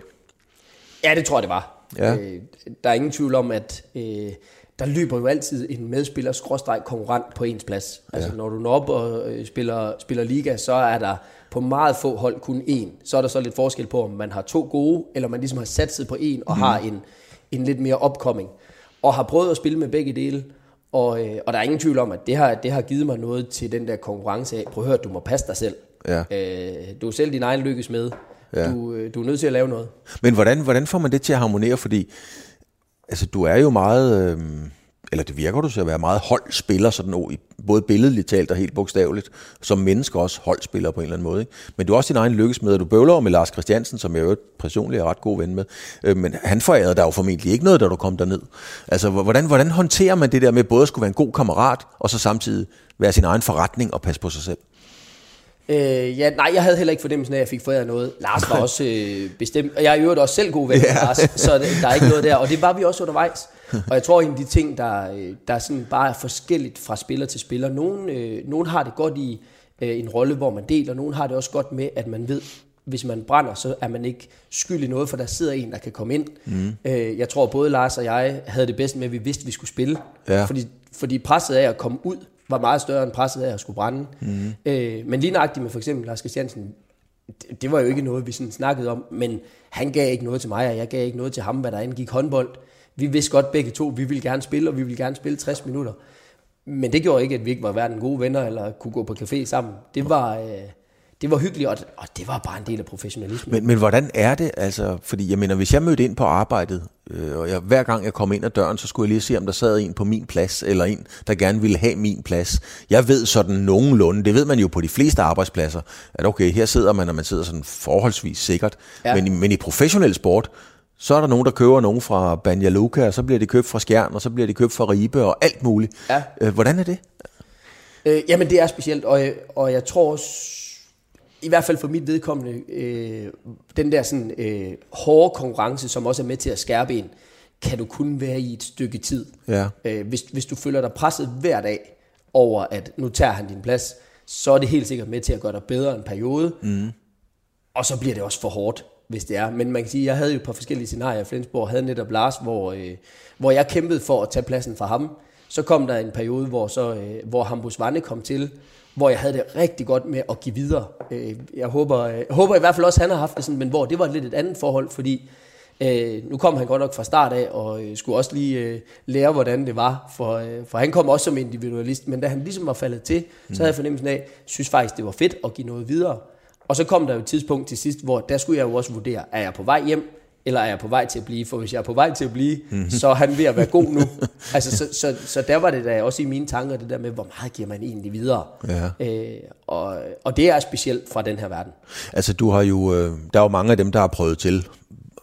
Ja, det tror jeg, det var. Ja. Øh, der er ingen tvivl om, at øh, der løber jo altid en medspiller, skråstreg konkurrent på ens plads. Altså når du når op og øh, spiller, spiller liga, så er der på meget få hold kun én. Så er der så lidt forskel på, om man har to gode, eller man ligesom har satset på en og mm. har en, en lidt mere opkoming. Og har prøvet at spille med begge dele. Og, øh, og der er ingen tvivl om, at det har, det har givet mig noget til den der konkurrence af. Prøv at høre, du må passe dig selv. Ja. Øh, du er selv din egen lykkes med. Ja. Du, øh, du er nødt til at lave noget. Men hvordan, hvordan får man det til at harmonere? Fordi altså, du er jo meget, øh, eller det virker du til at være meget holdspiller, sådan, både billedligt talt og helt bogstaveligt, som menneske også holdspiller på en eller anden måde. Ikke? Men du er også din egen lykkesmed, og du bøvler med Lars Christiansen, som jeg jo personligt er ret god ven med. Øh, men han forærede dig jo formentlig ikke noget, da du kom derned. Altså, hvordan, hvordan håndterer man det der med både at skulle være en god kammerat, og så samtidig være sin egen forretning og passe på sig selv? Øh, ja, nej, jeg havde heller ikke fornemmelsen af, at jeg fik foræret noget. Lars var også øh, bestemt, og jeg er i øvrigt også selv god ven med Ja. Lars, så det, der er ikke noget der. Og det var vi også undervejs. Og jeg tror, en af de ting, der, øh, der sådan bare er forskelligt fra spiller til spiller. Nogen, øh, nogen har det godt i øh, en rolle, hvor man deler. Nogen har det også godt med, at man ved, hvis man brænder, så er man ikke skyld i noget, for der sidder en, der kan komme ind. Mm. Øh, jeg tror, både Lars og jeg havde det bedst med, at vi vidste, at vi skulle spille. Ja. Fordi, fordi presset af at komme ud var meget større end presset af at skulle brænde. Mm. Øh, men lige nøjagtigt med for eksempel Lars Christiansen, det, det var jo ikke noget, vi sådan snakkede om, men han gav ikke noget til mig, og jeg gav ikke noget til ham, hvad der indgik håndbold. Vi vidste godt begge to, vi ville gerne spille, og vi ville gerne spille 60 minutter. Men det gjorde ikke, at vi ikke var hverken gode venner, eller kunne gå på café sammen. Det var, øh, det var hyggeligt, og, og det var bare en del af professionalismen. Men, men hvordan er det? Altså, fordi jeg mener, hvis jeg mødte ind på arbejdet, øh, og jeg, hver gang jeg kom ind ad døren, så skulle jeg lige se, om der sad en på min plads, eller en, der gerne ville have min plads. Jeg ved sådan nogenlunde, det ved man jo på de fleste arbejdspladser, at okay, her sidder man, og man sidder sådan forholdsvis sikkert. Ja. Men, i, men i professionel sport, så er der nogen, der køber nogen fra Banja Luka, og så bliver de købt fra Skjern, og så bliver de købt fra Ribe, og alt muligt. Ja. Øh, hvordan er det? Øh, jamen det er specielt, og, og jeg tror også, i hvert fald for mit vedkommende, øh, den der sådan øh, hårde konkurrence, som også er med til at skærpe en, kan du kun være i et stykke tid. Ja. Øh, hvis, hvis du føler dig presset hver dag over, at nu tager han din plads, så er det helt sikkert med til at gøre dig bedre en periode. Mm. Og så bliver det også for hårdt, hvis det er. Men man kan sige, jeg havde jo et par forskellige scenarier. Flensborg havde netop Lars, hvor, øh, hvor jeg kæmpede for at tage pladsen fra ham. Så kom der en periode, hvor, så, øh, hvor Hambus Vande kom til, hvor jeg havde det rigtig godt med at give videre. Øh, jeg håber, øh, jeg håber i hvert fald også, at han har haft det sådan, men hvor det var lidt et andet forhold, fordi Øh, nu kom han godt nok fra start af, og øh, skulle også lige øh, lære, hvordan det var, for, øh, for han kom også som individualist, men da han ligesom var faldet til, så havde jeg fornemmelsen af, synes faktisk, det var fedt at give noget videre. Og så kom der jo et tidspunkt til sidst, hvor der skulle jeg jo også vurdere, er jeg på vej hjem, eller er jeg på vej til at blive? For hvis jeg er på vej til at blive, mm-hmm. så er han ved at være god nu. altså, så, så, så der var det da også i mine tanker, det der med, hvor meget giver man egentlig videre. Ja. Øh, og, og det er specielt fra den her verden. Altså du har jo, øh, der er jo mange af dem, der har prøvet til,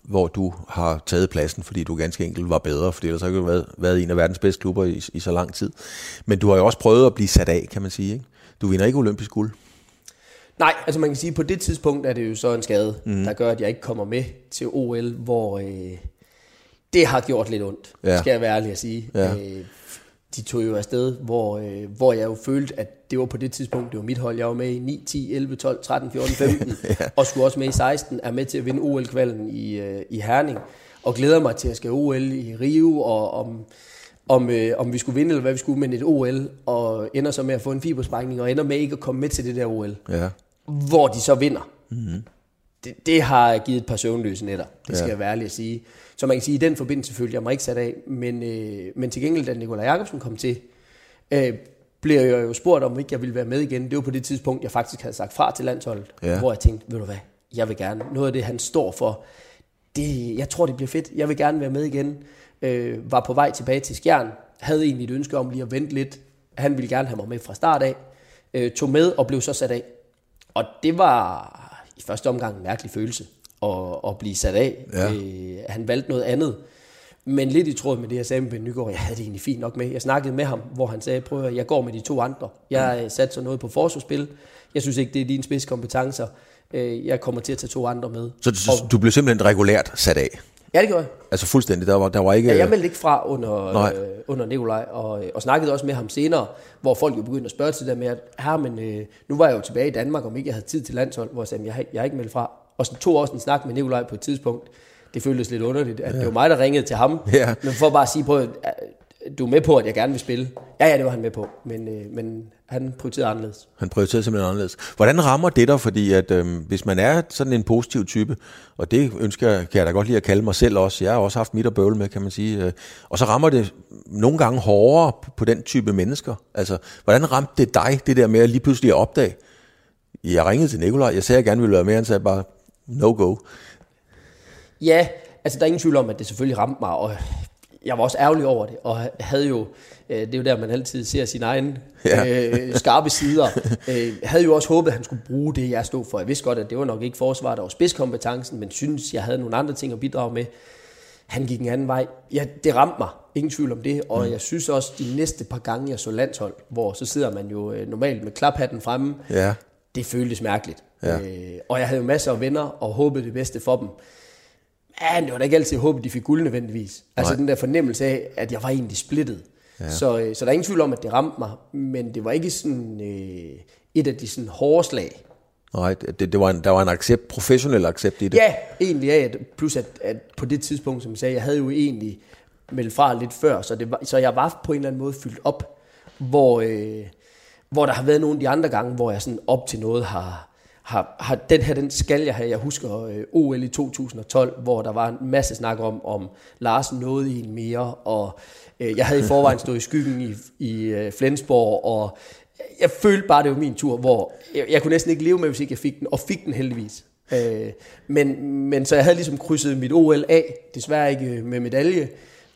hvor du har taget pladsen, fordi du ganske enkelt var bedre, fordi ellers har du været, været en af verdens bedste klubber i, i så lang tid. Men du har jo også prøvet at blive sat af, kan man sige. Ikke? Du vinder ikke olympisk guld. Nej, altså man kan sige, at på det tidspunkt er det jo så en skade, mm. der gør, at jeg ikke kommer med til OL, hvor øh, det har gjort lidt ondt, ja. skal jeg være ærlig at sige. Ja. Øh, de tog jo afsted, hvor, øh, hvor jeg jo følte, at det var på det tidspunkt, det var mit hold. Jeg var med i 9, 10, 11, 12, 13, 14, 15, ja. og skulle også med i 16, er med til at vinde OL-kvalden i, øh, i Herning, og glæder mig til at skal OL i Rio, og om, om, øh, om vi skulle vinde, eller hvad vi skulle, men et OL, og ender så med at få en fibersprængning, og ender med ikke at komme med til det der OL. Ja hvor de så vinder. Mm-hmm. Det, det har givet et par søvnløse netter, det skal ja. jeg være ærlig at sige. Så man kan sige, at i den forbindelse følte jeg mig ikke sat af, men, øh, men til gengæld, da Nikolaj Jacobsen kom til, øh, blev jeg jo spurgt om, ikke jeg ville være med igen. Det var på det tidspunkt, jeg faktisk havde sagt fra til landsholdet, ja. hvor jeg tænkte, ved du hvad, jeg vil gerne. Noget af det, han står for, det, jeg tror, det bliver fedt. Jeg vil gerne være med igen. Øh, var på vej tilbage til Skjern. Havde egentlig et ønske om lige at vente lidt. Han ville gerne have mig med fra start af. Øh, tog med og blev så sat af. Og det var i første omgang en mærkelig følelse at, at blive sat af. Ja. Øh, han valgte noget andet. Men lidt i tråd med det, jeg sagde med Ben Nygaard, jeg havde det egentlig fint nok med. Jeg snakkede med ham, hvor han sagde, prøv at jeg går med de to andre. Jeg mm. satte så noget på forsvarsspil. Jeg synes ikke, det er dine spidskompetencer. Øh, jeg kommer til at tage to andre med. Så, så du blev simpelthen regulært sat af? Ja, det gjorde jeg. Altså fuldstændig, der var, der var ikke... Ja, jeg meldte ikke fra under, øh, under Nikolaj, og, og snakkede også med ham senere, hvor folk jo begyndte at spørge til det med, at her, men øh, nu var jeg jo tilbage i Danmark, om ikke jeg havde tid til landshold, hvor jeg sagde, jeg, jeg har ikke meldt fra. Og så to år en snak med Nikolaj på et tidspunkt, det føltes lidt underligt, at ja. det var mig, der ringede til ham. Ja. Men for bare at sige på, at du er med på, at jeg gerne vil spille. Ja, ja, det var han med på, men, øh, men han prioriterede anderledes. Han prioriterede simpelthen anderledes. Hvordan rammer det dig, fordi at øh, hvis man er sådan en positiv type, og det ønsker kan jeg da godt lide at kalde mig selv også, jeg har også haft mit at bøvle med, kan man sige, øh, og så rammer det nogle gange hårdere på den type mennesker. Altså, hvordan ramte det dig, det der med at lige pludselig at opdage, jeg ringede til Nikolaj, jeg sagde, at jeg gerne ville være med, han sagde bare, no go. Ja, altså der er ingen tvivl om, at det selvfølgelig ramte mig, og jeg var også ærgerlig over det, og havde jo, øh, det er jo der, man altid ser sine egne ja. øh, skarpe sider, øh, havde jo også håbet, at han skulle bruge det, jeg stod for. Jeg vidste godt, at det var nok ikke forsvaret og spidskompetencen, men synes, jeg havde nogle andre ting at bidrage med. Han gik en anden vej. Ja, det ramte mig. Ingen tvivl om det. Og mm. jeg synes også, de næste par gange, jeg så landshold, hvor så sidder man jo øh, normalt med klaphatten fremme, ja. det føltes mærkeligt. Ja. Øh, og jeg havde jo masser af venner, og håbede det bedste for dem. Ja, det var da ikke altid, jeg håbede, de fik guld nødvendigvis. Altså Nej. den der fornemmelse af, at jeg var egentlig splittet. Ja. Så, øh, så der er ingen tvivl om, at det ramte mig, men det var ikke sådan øh, et af de sådan hårde slag. Nej, det, det var en, der var en accept, professionel accept i det. Ja, egentlig ja. Plus at, at på det tidspunkt, som jeg sagde, jeg havde jo egentlig meldt fra lidt før, så, det var, så jeg var på en eller anden måde fyldt op, hvor, øh, hvor der har været nogle af de andre gange, hvor jeg sådan op til noget har, har, har den her, den skal jeg have. Jeg husker øh, OL i 2012, hvor der var en masse snak om, om Lars nåede en mere, og øh, jeg havde i forvejen stået i skyggen i, i øh, Flensborg, og jeg følte bare, det var min tur, hvor jeg, jeg kunne næsten ikke leve med, hvis ikke jeg fik den, og fik den heldigvis. Øh, men, men så jeg havde ligesom krydset mit OL af, desværre ikke øh, med medalje,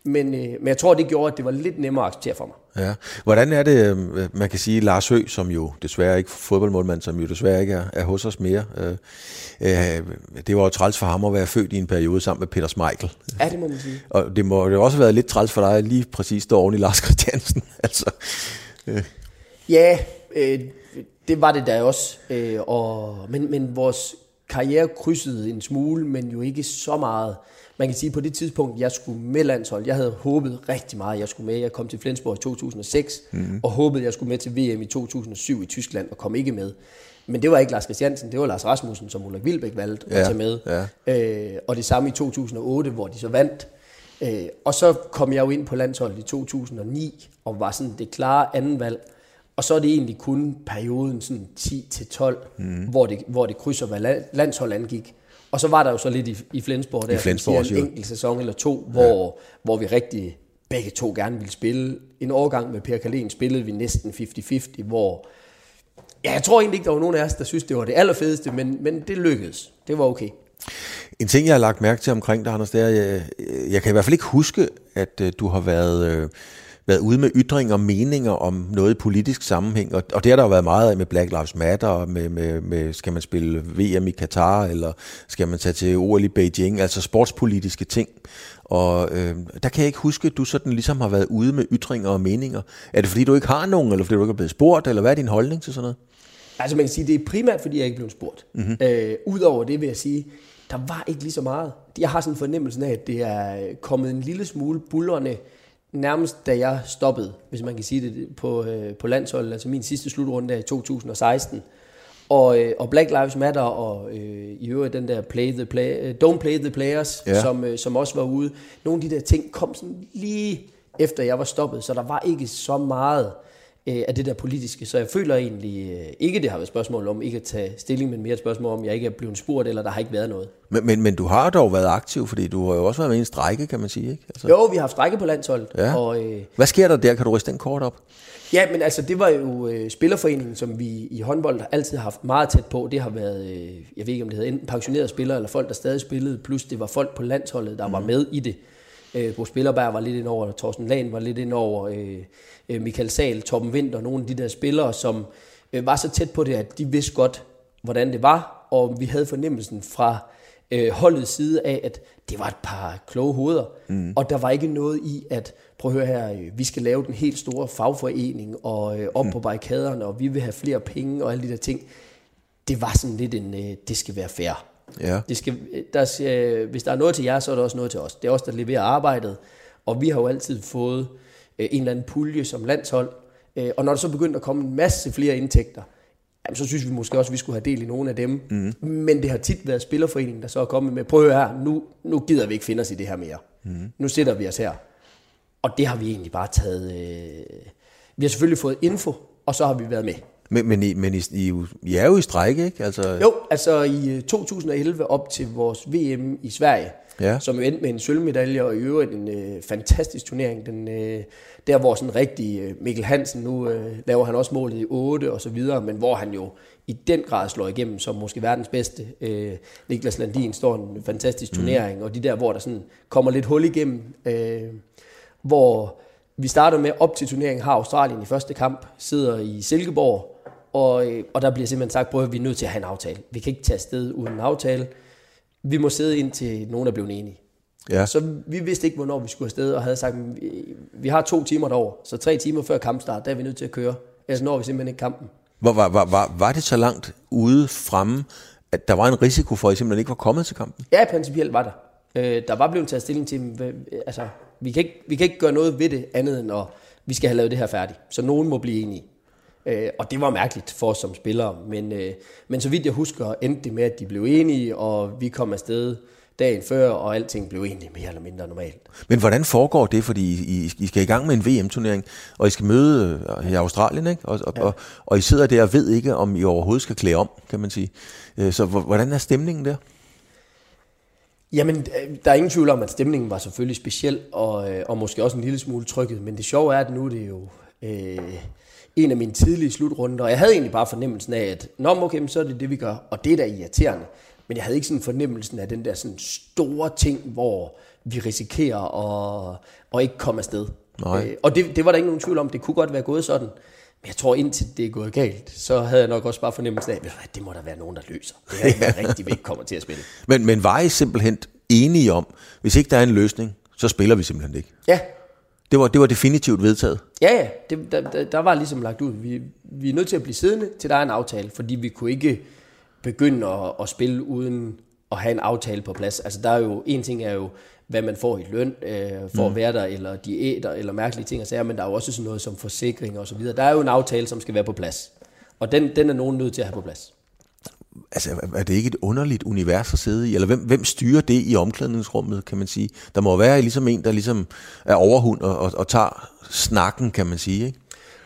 men, øh, men jeg tror, det gjorde, at det var lidt nemmere at acceptere for mig. Ja. Hvordan er det, øh, man kan sige, Lars Høgh, som jo desværre ikke fodboldmålmand, som jo desværre ikke er, er hos os mere. Øh, øh, det var jo træls for ham at være født i en periode sammen med Peter Smeichel. Ja, det må man sige. Og det må det også have været lidt træls for dig lige præcis stå oven i Lars Christiansen. altså, øh. Ja, øh, det var det da også. Øh, og, men, men vores karriere krydsede en smule, men jo ikke så meget man kan sige, på det tidspunkt, jeg skulle med landshold, jeg havde håbet rigtig meget, jeg skulle med. Jeg kom til Flensborg i 2006, mm. og håbede, jeg skulle med til VM i 2007 i Tyskland, og kom ikke med. Men det var ikke Lars Christiansen, det var Lars Rasmussen, som Ulrik Vilbæk valgte ja, at tage med. Ja. Øh, og det samme i 2008, hvor de så vandt. Øh, og så kom jeg jo ind på landsholdet i 2009, og var sådan det klare anden valg. Og så er det egentlig kun perioden sådan 10-12, mm. hvor, det, hvor det krydser, hvad landshold angik. Og så var der jo så lidt i, i Flensborg der, I Flensborg siger, en enkelt sæson eller to, hvor, ja. hvor vi rigtig begge to gerne ville spille. En årgang med Per Kalén spillede vi næsten 50-50, hvor ja, jeg tror egentlig ikke, der var nogen af os, der synes, det var det allerfedeste, men, men det lykkedes. Det var okay. En ting, jeg har lagt mærke til omkring dig, Anders, det er, jeg, jeg kan i hvert fald ikke huske, at øh, du har været, øh, været ude med ytringer og meninger om noget i politisk sammenhæng, og, og det har der jo været meget af med Black Lives Matter, og med, med, med, skal man spille VM i Katar, eller skal man tage til OL i Beijing, altså sportspolitiske ting. Og øh, der kan jeg ikke huske, at du sådan ligesom har været ude med ytringer og meninger. Er det fordi, du ikke har nogen, eller fordi du ikke er blevet spurgt, eller hvad er din holdning til sådan noget? Altså man kan sige, det er primært, fordi jeg ikke blev spurgt. Mm-hmm. Øh, Udover det vil jeg sige, der var ikke lige så meget. Jeg har sådan en fornemmelse af, at det er kommet en lille smule bullerne, nærmest da jeg stoppede, hvis man kan sige det, på, øh, på landsholdet, altså min sidste slutrunde der i 2016. Og, øh, og Black Lives Matter og øh, i øvrigt den der play the play, øh, Don't Play the Players, Ja. ja. som, øh, som også var ude. Nogle af de der ting kom sådan lige efter jeg var stoppet, så der var ikke så meget øh, af det der politiske. Så jeg føler egentlig øh, ikke, det har været et spørgsmål om ikke at tage stilling, men mere et spørgsmål om, jeg ikke er blevet spurgt, eller der har ikke været noget. Men, men, men du har dog været aktiv, fordi du har jo også været med i en strække, kan man sige, ikke? Altså, Jo, vi har haft strække på landsholdet, Ja. og øh, Hvad sker der der? Kan du riste den kort op? Ja, men altså, det var jo øh, Spillerforeningen, som vi i håndbold altid har haft meget tæt på. Det har været, øh, jeg ved ikke om det hedder enten pensionerede spillere, eller folk, der stadig spillede, plus det var folk på landsholdet, der mm. var med i det. Øh, Bo Spillerberg var lidt ind over, Thorsten Lahn var lidt ind over, øh, øh, Michael Sal, Torben Winter, nogle af de der spillere, som øh, var så tæt på det, at de vidste godt, hvordan det var, og vi havde fornemmelsen fra øh, holdets side af, at det var et par kloge hoveder, mm. og der var ikke noget i, at prøv at høre her, øh, vi skal lave den helt store fagforening, og øh, op mm. på barrikaderne, og vi vil have flere penge, og alle de der ting. Det var sådan lidt en, øh, det skal være fair. Ja. Det skal, der, skal, hvis der er noget til jer, så er der også noget til os. Det er os, der leverer arbejdet, og vi har jo altid fået øh, en eller anden pulje som landshold, øh, og når der så begyndte at komme en masse flere indtægter, jamen, så synes vi måske også, at vi skulle have del i nogle af dem. Mm. Men det har tit været Spillerforeningen, der så er kommet med, prøv her, nu, nu gider vi ikke finde os i det her mere. Mm. Nu sætter vi os her. Og det har vi egentlig bare taget... Øh, vi har selvfølgelig fået info, og så har vi været med. Men, men, I, men I, I, I er jo i strække, ikke? Altså, Jo, altså i øh, 2011 op til vores VM i Sverige, Ja. som jo endte med en sølvmedalje, og i øvrigt en øh, fantastisk turnering. Den, øh, der hvor sådan rigtig øh, Mikkel Hansen, nu øh, laver han også målet i 8 og så videre, men hvor han jo i den grad slår igennem som måske verdens bedste. Øh, Niklas Landin står en fantastisk turnering, mm. og de der, hvor der sådan kommer lidt hul igennem, øh, hvor vi starter med op til turneringen, har Australien i første kamp, sidder i Silkeborg, og, øh, og der bliver simpelthen sagt, prøv at vi er nødt til at have en aftale. Vi kan ikke tage afsted uden en aftale. Vi må sidde indtil nogen er blevet enige. ja. Så vi vidste ikke, hvornår vi skulle afsted, og havde sagt, vi, vi har to timer derover, så tre timer før kampstart, der er vi nødt til at køre. Ellers når vi simpelthen ikke kampen. Var, var, var, var, var det så langt ude fremme, at der var en risiko for, at I simpelthen ikke var kommet til kampen? Ja, principielt var der. Øh, der var blevet taget stilling til, altså, vi kan, ikke, vi kan ikke gøre noget ved det andet end, at vi skal have lavet det her færdigt. Så nogen må blive enige. Øh, og det var mærkeligt for os som spillere, men, øh, men så vidt jeg husker, endte det med, at de blev enige, og vi kom afsted dagen før, og alting blev egentlig mere eller mindre normalt. Men hvordan foregår det? Fordi I, I skal i gang med en VM-turnering, og I skal møde øh, i Australien, ikke? Og, og, ja. og, og I sidder der og ved ikke, om I overhovedet skal klæde om, kan man sige. Øh, Så hvor- hvordan er stemningen der? Jamen, øh, der er ingen tvivl om, at stemningen var selvfølgelig speciel, og, og måske også en lille smule trykket. Men det sjove er, at nu er det jo øh, en af mine tidlige slutrunder, og jeg havde egentlig bare fornemmelsen af, at Nå, okay, så er det det, vi gør, og det er da irriterende. Men jeg havde ikke sådan fornemmelsen af den der sådan store ting, hvor vi risikerer at, at ikke komme afsted. Nej. Øh, og det, det var der ikke nogen tvivl om, det kunne godt være gået sådan. Men jeg tror, indtil det er gået galt, så havde jeg nok også bare fornemmelsen af, at det må der være nogen, der løser. Det kan ikke være rigtigt, vi ikke kommer til at spille. Men, men var I simpelthen enige om, hvis ikke der er en løsning, så spiller vi simpelthen ikke? Ja, Det var, det var definitivt vedtaget. Ja, ja, det, der, der, var ligesom lagt ud. Vi, vi er nødt til at blive siddende, til der er en aftale, fordi vi kunne ikke begynde at, at spille uden at have en aftale på plads. Altså der er jo, en ting er jo, hvad man får i løn øh, for mm. at være der, eller diæter, eller mærkelige ting og sager, men der er jo også sådan noget som forsikring og så videre. Der er jo en aftale, som skal være på plads. Og den, den er nogen nødt til at have på plads. Altså, er det ikke et underligt univers at sidde i? Eller hvem, hvem styrer det i omklædningsrummet, kan man sige? Der må være ligesom en, der ligesom er overhund og, og, og tager snakken, kan man sige, ikke?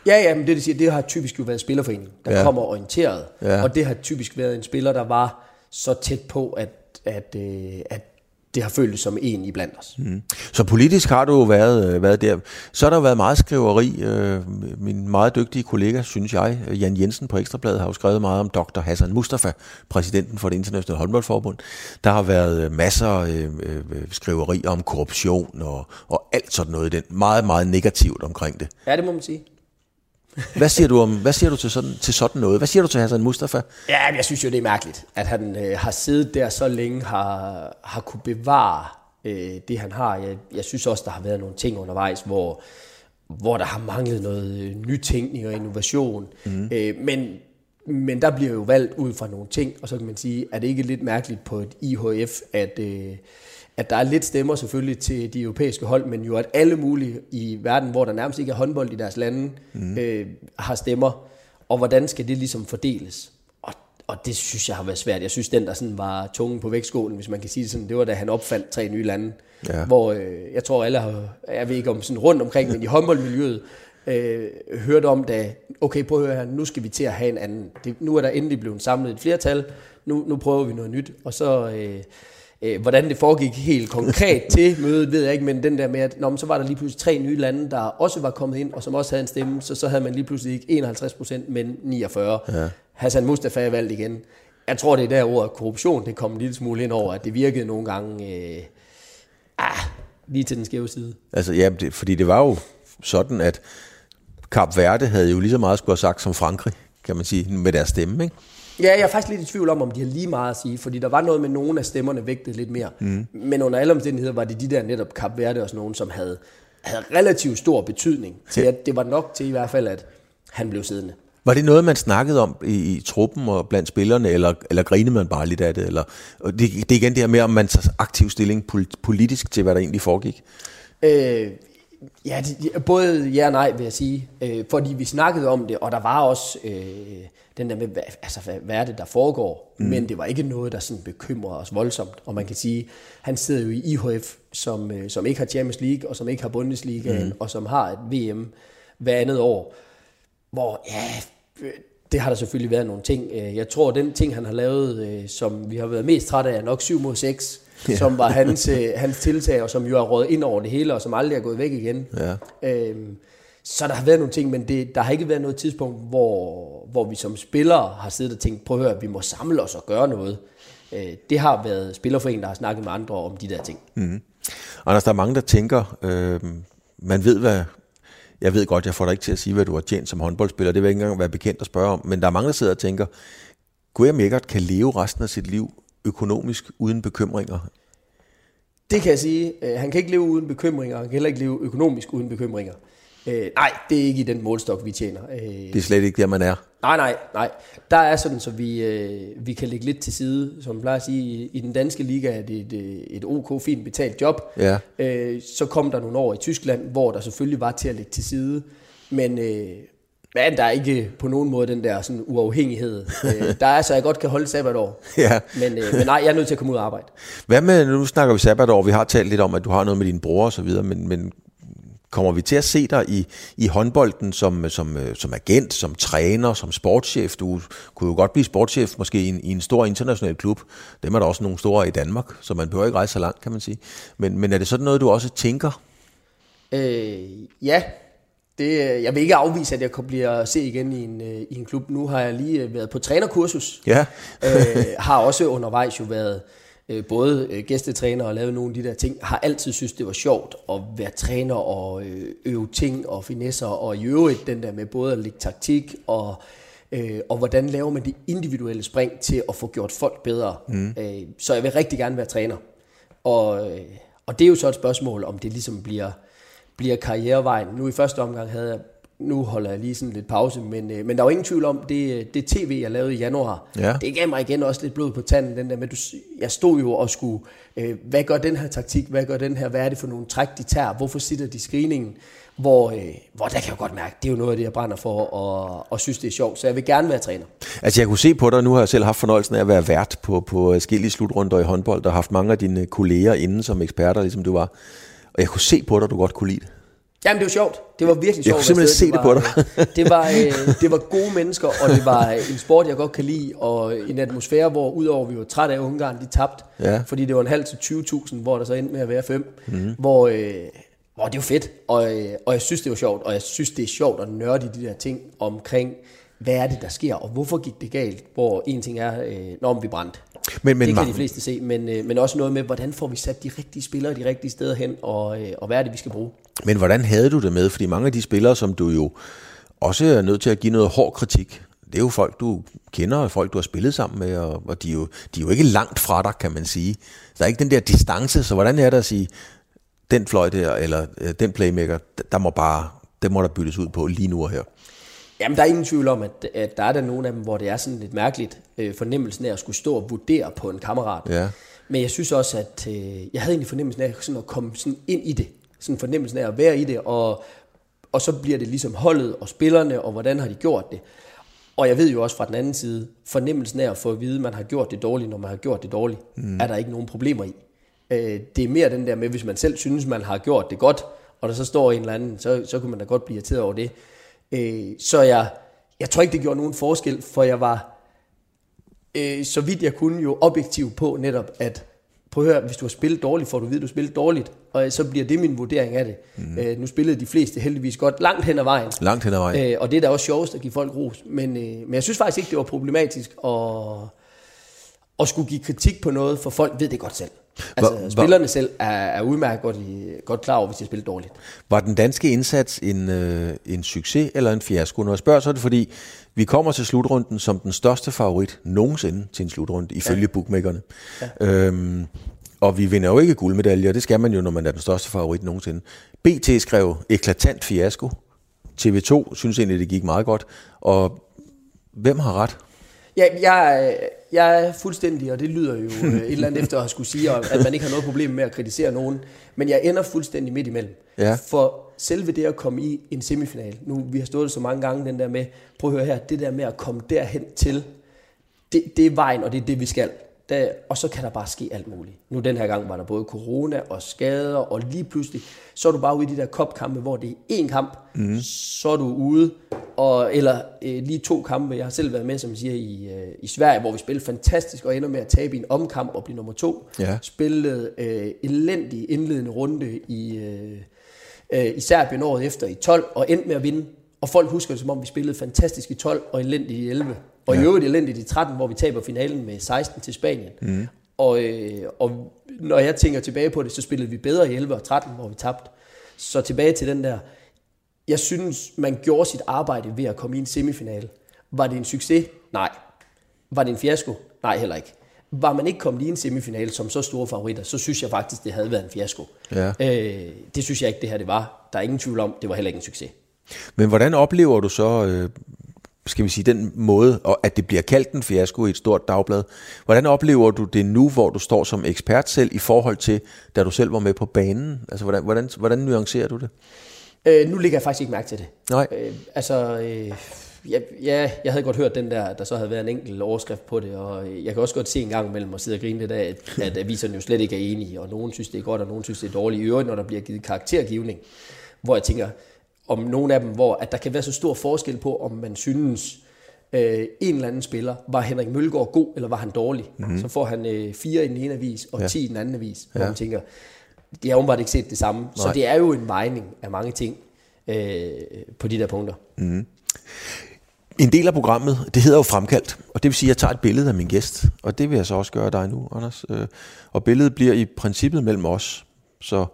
Ja, ja, men det, de siger, det har typisk jo været spillerforeningen, der Ja. kommer orienteret. Ja. Og det har typisk været en spiller, der var så tæt på, at at, øh, at det har føltes som en i blandt os. Mm. Så politisk har du jo været, øh, været der. Så har der været meget skriveri. Øh, min meget dygtige kollega, synes jeg, Jan Jensen på Ekstrabladet, har jo skrevet meget om Dr. Hassan Mustafa, præsidenten for det internationale håndboldforbund. Der har været øh, masser af skriveri om korruption og, og alt sådan noget. Den meget, meget negativt omkring det. Ja, det må man sige. Hvad siger du, om, hvad siger du til, sådan, til sådan noget? Hvad siger du til Hassan Mustafa? Ja, jeg synes jo, det er mærkeligt, at han øh, har siddet der så længe, har, har kunne bevare øh, det, han har. Jeg, jeg synes også, der har været nogle ting undervejs, hvor, hvor der har manglet noget øh, nytænkning og innovation. Mm. Øh, men, men der bliver jo valgt ud fra nogle ting, og så kan man sige, er det ikke lidt mærkeligt på et IHF, at... Øh, at der er lidt stemmer selvfølgelig til de europæiske hold, men jo at alle mulige i verden, hvor der nærmest ikke er håndbold i deres lande, mm. øh, har stemmer. Og hvordan skal det ligesom fordeles? Og, og det synes jeg har været svært. Jeg synes, den der sådan var tungen på vægtskålen, hvis man kan sige det sådan, det var da han opfandt tre nye lande. Ja. Hvor øh, jeg tror alle har, jeg ved ikke om sådan rundt omkring, men i håndboldmiljøet, øh, hørte om, da, okay, prøv at høre her, nu skal vi til at have en anden. Det, nu er der endelig blevet samlet et flertal, nu, nu prøver vi noget nyt. Og så, øh, Øh, hvordan det foregik helt konkret til mødet, ved jeg ikke, men den der med, at nå, så var der lige pludselig tre nye lande, der også var kommet ind, og som også havde en stemme, så så havde man lige pludselig ikke 51 procent, men 49. Ja. Hassan Mustafa er valgt igen. Jeg tror, det er der ordet korruption, det kom en lille smule ind over, at det virkede nogle gange øh, ah, lige til den skæve side. Altså ja, det, fordi det var jo sådan, at Kap Verde havde jo lige så meget skulle have sagt som Frankrig, kan man sige, med deres stemme, ikke? Ja, jeg er faktisk lidt i tvivl om, om de har lige meget at sige, fordi der var noget med nogle af stemmerne vægtet lidt mere. Mm. Men under alle omstændigheder var det de der netop Kap Verde og sådan nogen, som havde, havde relativt stor betydning til, at det var nok til i hvert fald, at han blev siddende. Var det noget, man snakkede om i, i truppen og blandt spillerne, eller, eller grinede man bare lidt af det? Eller, det, det er igen det her med, om man tager aktiv stilling politisk til, hvad der egentlig foregik? Øh, ja, både ja og nej, vil jeg sige. Øh, fordi vi snakkede om det, og der var også... Øh, den der med, hvad, altså, hvad, hvad er det, der foregår? Mm. Men det var ikke noget, der sådan bekymrede os voldsomt. Og man kan sige, han sidder jo i IHF, som, øh, som ikke har Champions League, og som ikke har Bundesliga, mm. og som har et VM hver andet år. Hvor, ja, det har der selvfølgelig været nogle ting. Øh, jeg tror, den ting, han har lavet, øh, som vi har været mest trætte af, er nok 7 mod 6, ja. som var hans, hans tiltag, og som jo har rådet ind over det hele, og som aldrig er gået væk igen. Ja. Øhm, så der har været nogle ting, men det, der har ikke været noget tidspunkt, hvor, hvor vi som spillere har siddet og tænkt, prøv at høre, vi må samle os og gøre noget. Øh, det har været spillerforeningen, der har snakket med andre om de der ting. Mm. Anders, der er mange, der tænker, øh, man ved, hvad... Jeg ved godt, jeg får dig ikke til at sige, hvad du har tjent som håndboldspiller. Det vil ikke engang være bekendt at spørge om. Men der er mange, der sidder og tænker, Graham Eggert kan leve resten af sit liv økonomisk uden bekymringer. Det kan jeg sige. Øh, han kan ikke leve uden bekymringer. Han kan heller ikke leve økonomisk uden bekymringer. Øh, nej, det er ikke i den målstok, vi tjener. Øh, det er slet ikke der, man er? Nej, nej, nej. Der er sådan, så vi, øh, vi kan lægge lidt til side. Som man plejer at sige, i, i den danske liga er det et, øh, et ok, fint betalt job. Ja. Øh, så kom der nogle år i Tyskland, hvor der selvfølgelig var til at lægge til side. Men, øh, men der er ikke på nogen måde den der sådan uafhængighed. øh, der er så, jeg godt kan holde sabbatår. Ja. Men, øh, men nej, jeg er nødt til at komme ud og arbejde. Hvad med, nu snakker vi sabbatår, vi har talt lidt om, at du har noget med din bror og så videre, men, men Kommer vi til at se dig i, i håndbolden som, som, øh, som agent, som træner, som sportschef? Du kunne jo godt blive sportschef måske i en, i en stor international klub. Dem er der også nogle store i Danmark, så man behøver ikke rejse så langt, kan man sige. Men, men er det sådan noget, du også tænker? Øh, ja, det, jeg vil ikke afvise, at jeg kan blive at se igen i en, øh, i en klub. Nu har jeg lige været på trænerkursus. Ja. øh, har også undervejs jo været øh, både øh, gæstetræner og lavet nogle af de der ting, har altid synes, det var sjovt at være træner og øh, øve ting og finesser, og i øvrigt den der med både at lægge taktik og øh, og hvordan laver man de individuelle spring til at få gjort folk bedre. Mm. Øh, så jeg vil rigtig gerne være træner. Og, og det er jo så et spørgsmål, om det ligesom bliver, bliver karrierevejen. Nu i første omgang havde jeg nu holder jeg lige sådan lidt pause, men, øh, men der var ingen tvivl om, det, det tv, jeg lavede i januar, ja. det gav mig igen også lidt blod på tanden, den der med, du, jeg stod jo og skulle, øh, hvad gør den her taktik, hvad gør den her, hvad er det for nogle træk, de tager, hvorfor sitter de screeningen, hvor, øh, hvor der kan jeg godt mærke, det er jo noget af det, jeg brænder for, og, og synes, det er sjovt, så jeg vil gerne være træner. Altså jeg kunne se på dig, nu har jeg selv haft fornøjelsen af at være vært på, på skille slutrunder i håndbold, og haft mange af dine kolleger inden som eksperter, ligesom du var, og jeg kunne se på dig, du godt kunne lide det. Jamen, det var sjovt. Det var virkelig sjovt. Jeg kunne simpelthen se det, det på dig. det, var, øh, det var gode mennesker, og det var en sport, jeg godt kan lide, og en atmosfære, hvor udover vi var trætte af Ungarn, de tabte, ja. fordi det var en halv til 20.000, hvor der så endte med at være fem, mm. hvor, øh, hvor det var fedt, og, øh, og jeg synes, det var sjovt, og jeg synes, det er sjovt at nørde i de der ting omkring, hvad er det, der sker, og hvorfor gik det galt, hvor en ting er, øh, når vi brændte. Men, men, det kan de fleste se, men, øh, men også noget med, hvordan får vi sat de rigtige spillere de rigtige steder hen, og, øh, og hvad er det, vi skal bruge. Men hvordan havde du det med? Fordi mange af de spillere, som du jo også er nødt til at give noget hård kritik, det er jo folk, du kender, og folk, du har spillet sammen med, og, og de, er jo, de er jo ikke langt fra dig, kan man sige. Der er ikke den der distance, så hvordan er det at sige, den fløj der, eller øh, den playmaker, der må bare, det må der byttes ud på lige nu og her. Jamen, der er ingen tvivl om, at, at der er der nogle af dem, hvor det er sådan lidt mærkeligt øh, fornemmelsen af at skulle stå og vurdere på en kammerat. Ja. Men jeg synes også, at øh, jeg havde egentlig fornemmelsen af sådan at komme sådan ind i det. Sådan fornemmelsen af at være i det, og, og så bliver det ligesom holdet og spillerne, og hvordan har de gjort det. Og jeg ved jo også fra den anden side, fornemmelsen af at få at vide, at man har gjort det dårligt, når man har gjort det dårligt, mm. er der ikke nogen problemer i. Øh, det er mere den der med, hvis man selv synes, man har gjort det godt, og der så står en eller anden, så, så kunne man da godt blive irriteret over det. Øh, så jeg, jeg tror ikke, det gjorde nogen forskel, for jeg var, øh, så vidt jeg kunne, jo objektiv på netop, at prøv at høre, hvis du har spillet dårligt, får du at vide, at du spillet dårligt, og så bliver det min vurdering af det. Mm. Øh, nu spillede de fleste heldigvis godt langt hen ad vejen. Langt hen ad vejen. Øh, og det er da også sjovest at give folk ros. Men, øh, men jeg synes faktisk ikke, det var problematisk at, at skulle give kritik på noget, for folk ved det godt selv. Altså, var, spillerne selv er, er udmærket godt, i, godt klar over, hvis de spiller dårligt. Var den danske indsats en, øh, en succes eller en fiasko? Når jeg spørger, så er det fordi, vi kommer til slutrunden som den største favorit nogensinde til en slutrunde, ifølge ja. bookmakerne. Ja. Øhm, og vi vinder jo ikke guldmedaljer, det skal man jo, når man er den største favorit nogensinde. BT skrev eklatant fiasko. TV2 synes egentlig, det gik meget godt. Og hvem har ret? Ja, jeg, jeg er fuldstændig, og det lyder jo øh, et eller andet efter at skulle sige, at man ikke har noget problem med at kritisere nogen, men jeg ender fuldstændig midt imellem. Ja. For selve det at komme i en semifinal, nu vi har stået så mange gange den der med, prøv at høre her, det der med at komme derhen til, det, det er vejen, og det er det, vi skal. Der, og så kan der bare ske alt muligt. Nu den her gang var der både corona og skader, og lige pludselig, så er du bare ude i de der kopkampe, hvor det er én kamp, mm. så er du ude, og, eller øh, lige to kampe. Jeg har selv været med, som siger, i, øh, i Sverige, hvor vi spillede fantastisk, og ender med at tabe i en omkamp og blive nummer to. Ja. Spillede øh, elendig indledende runde i, øh, øh, i Serbien året efter i 12, og endte med at vinde. Og folk husker det, som om vi spillede fantastisk i 12 og elendigt i 11. Og ja. i øvrigt elendigt i 13, hvor vi taber finalen med 16 til Spanien. Mm. Og, øh, og når jeg tænker tilbage på det, så spillede vi bedre i 11 og 13, hvor vi tabte. Så tilbage til den der, jeg synes, man gjorde sit arbejde ved at komme i en semifinale. Var det en succes? Nej. Var det en fiasko? Nej, heller ikke. Var man ikke kommet i en semifinale som så store favoritter, så synes jeg faktisk, det havde været en fiasko. Ja. Øh, det synes jeg ikke, det her det var. Der er ingen tvivl om, det var heller ikke en succes. Men hvordan oplever du så øh, skal vi sige, den måde, og at det bliver kaldt en fiasko i et stort dagblad. Hvordan oplever du det nu, hvor du står som ekspert selv, i forhold til, da du selv var med på banen? Altså, hvordan, hvordan, hvordan nuancerer du det? Øh, nu ligger jeg faktisk ikke mærke til det. Nej. Øh, altså, øh, ja, ja, jeg havde godt hørt den der, der så havde været en enkelt overskrift på det, og jeg kan også godt se en gang imellem og sidde og grine lidt af, at, at aviserne jo slet ikke er enige, og nogen synes, det er godt, og nogen synes, det er dårligt. I øvrigt, når der bliver givet karaktergivning, hvor jeg tænker, om nogle af dem, hvor at der kan være så stor forskel på, om man synes, øh, en eller anden spiller, var Henrik Mølgaard god, eller var han dårlig? Mm-hmm. Så får han øh, fire i den ene avis, og ja. ti i den anden avis, hvor ja. man tænker, de har åbenbart ikke set det samme. Nej. Så det er jo en vejning af mange ting øh, på de der punkter. Mm-hmm. En del af programmet, det hedder jo fremkaldt, og det vil sige, at jeg tager et billede af min gæst, og det vil jeg så også gøre dig nu, Anders. Øh, og billedet bliver i princippet mellem os, så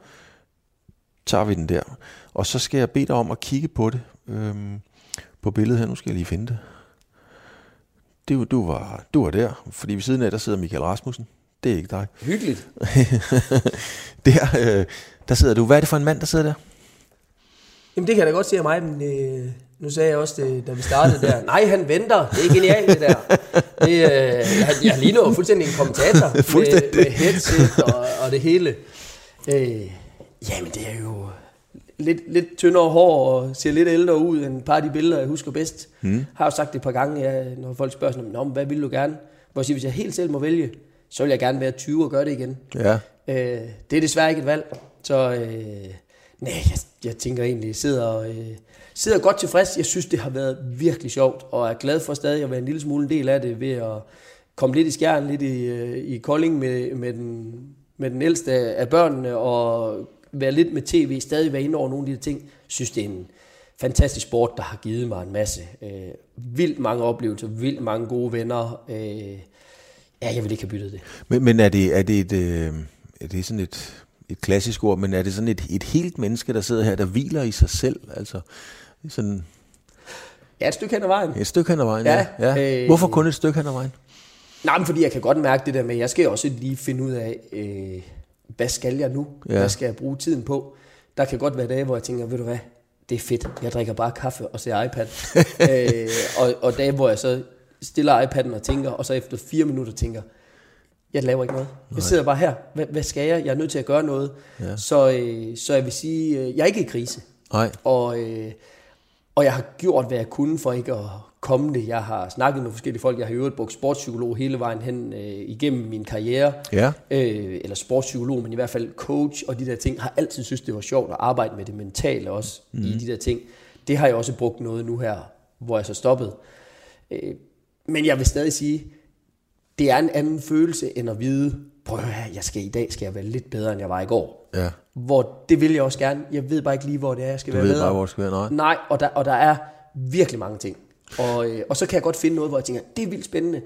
tager vi den der. Og så skal jeg bede dig om at kigge på det, øhm, på billedet her. Nu skal jeg lige finde det. Du, du, var, du var der, fordi ved siden af, der sidder Michael Rasmussen. Det er ikke dig. Hyggeligt. der, øh, der sidder du. Hvad er det for en mand, der sidder der? Jamen det kan jeg da godt se af mig, men øh, nu sagde jeg også det, da vi startede der. Nej, han venter. Det er genialt det der. Det, øh, jeg, jeg ligner fuldstændig en kommentator med, med headset og, og det hele. Øh, jamen det er jo lidt, lidt tyndere hår og ser lidt ældre ud end et par af de billeder, jeg husker bedst. Mm. Har jo sagt det et par gange, ja, når folk spørger sådan, om, hvad vil du gerne? Hvor jeg siger, hvis jeg helt selv må vælge, så vil jeg gerne være 20 og gøre det igen. Ja. Øh, det er desværre ikke et valg. Så øh, Nej, jeg, jeg tænker egentlig, jeg sidder, øh, sidder godt tilfreds. Jeg synes, det har været virkelig sjovt, og er glad for stadig at være en lille smule en del af det, ved at komme lidt i skjern, lidt i, øh, i Kolding med, med, den, med den ældste af børnene, og være lidt med tv, stadig være inde over nogle af de her ting. Synes, det er en fantastisk sport, der har givet mig en masse. Øh, vildt mange oplevelser, vildt mange gode venner. Øh, ja, jeg vil ikke have byttet det. Men, men er, det, er det et... Øh, er det sådan et et klassisk ord, men er det sådan et, et helt menneske, der sidder her, der hviler i sig selv? Altså, sådan Ja, et stykke hen ad vejen. et stykke hen ad vejen, ja. Ja, ja. øh, Hvorfor kun et stykke hen ad vejen? Nej, men fordi jeg kan godt mærke det der med, jeg skal også lige finde ud af, øh, hvad skal jeg nu? Ja. Hvad skal jeg bruge tiden på? Der kan godt være dage, hvor jeg tænker, ved du hvad, det er fedt. Jeg drikker bare kaffe og ser iPad. øh, og, og dage, hvor jeg så stiller iPad'en og tænker, og så efter fire minutter tænker, jeg laver ikke noget. Jeg sidder bare her. Hvad, hvad skal jeg? Jeg er nødt til at gøre noget. Ja. Så, øh, så jeg vil sige, øh, jeg er ikke i krise. Nej. Og, øh, og jeg har gjort, hvad jeg kunne for ikke at komme det. Jeg har snakket med forskellige folk. Jeg har i øvrigt brugt sportspsykolog hele vejen hen øh, igennem min karriere. Ja. Øh, eller sportspsykolog, men i hvert fald coach og de der ting. Har altid synes, det var sjovt at arbejde med det mentale også mm. i de der ting. Det har jeg også brugt noget nu her, hvor jeg så stoppede. Øh, men jeg vil stadig sige, det er en anden følelse end at vide, prøv at høre, jeg skal i dag skal jeg være lidt bedre, end jeg var i går. Ja. Hvor det vil jeg også gerne. Jeg ved bare ikke lige, hvor det er, jeg skal Du være ved bedre. bare, hvor det skal være. Nej. Nej, og der, og der er virkelig mange ting. Og, øh, og så kan jeg godt finde noget, hvor jeg tænker, det er vildt spændende.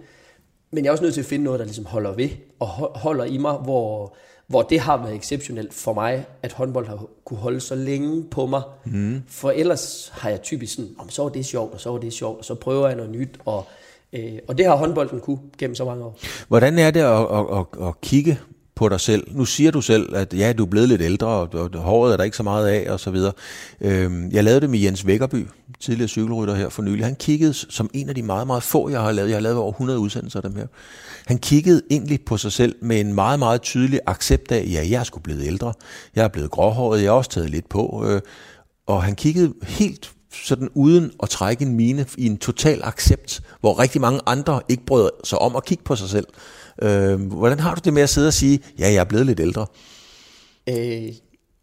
Men jeg er også nødt til at finde noget, der ligesom holder ved, og ho- holder i mig, hvor, hvor det har været exceptionelt for mig, at håndbold har kunne holde så længe på mig. Mm. For ellers har jeg typisk sådan, om så var det sjovt, og så var det sjovt, og så prøver jeg noget nyt. Og, øh, og det har håndbolden kunne gennem så mange år. Hvordan er det at, at, at, at kigge på dig selv? Nu siger du selv, at ja, du er blevet lidt ældre, og, og håret er der ikke så meget af, og så videre. Øhm, jeg lavede det med Jens Vækkerby, tidligere cykelrytter her for nylig. Han kiggede som en af de meget, meget få, jeg har lavet. Jeg har lavet over 100 udsendelser af dem her. Han kiggede egentlig på sig selv med en meget, meget tydelig accept af, ja, jeg er sgu blevet ældre. Jeg er blevet gråhåret, jeg har også taget lidt på. Øh, og han kiggede helt sådan uden at trække en mine i en total accept, hvor rigtig mange andre ikke brød sig om at kigge på sig selv. Øh, hvordan har du det med at sidde og sige, ja, jeg er blevet lidt ældre? Øh,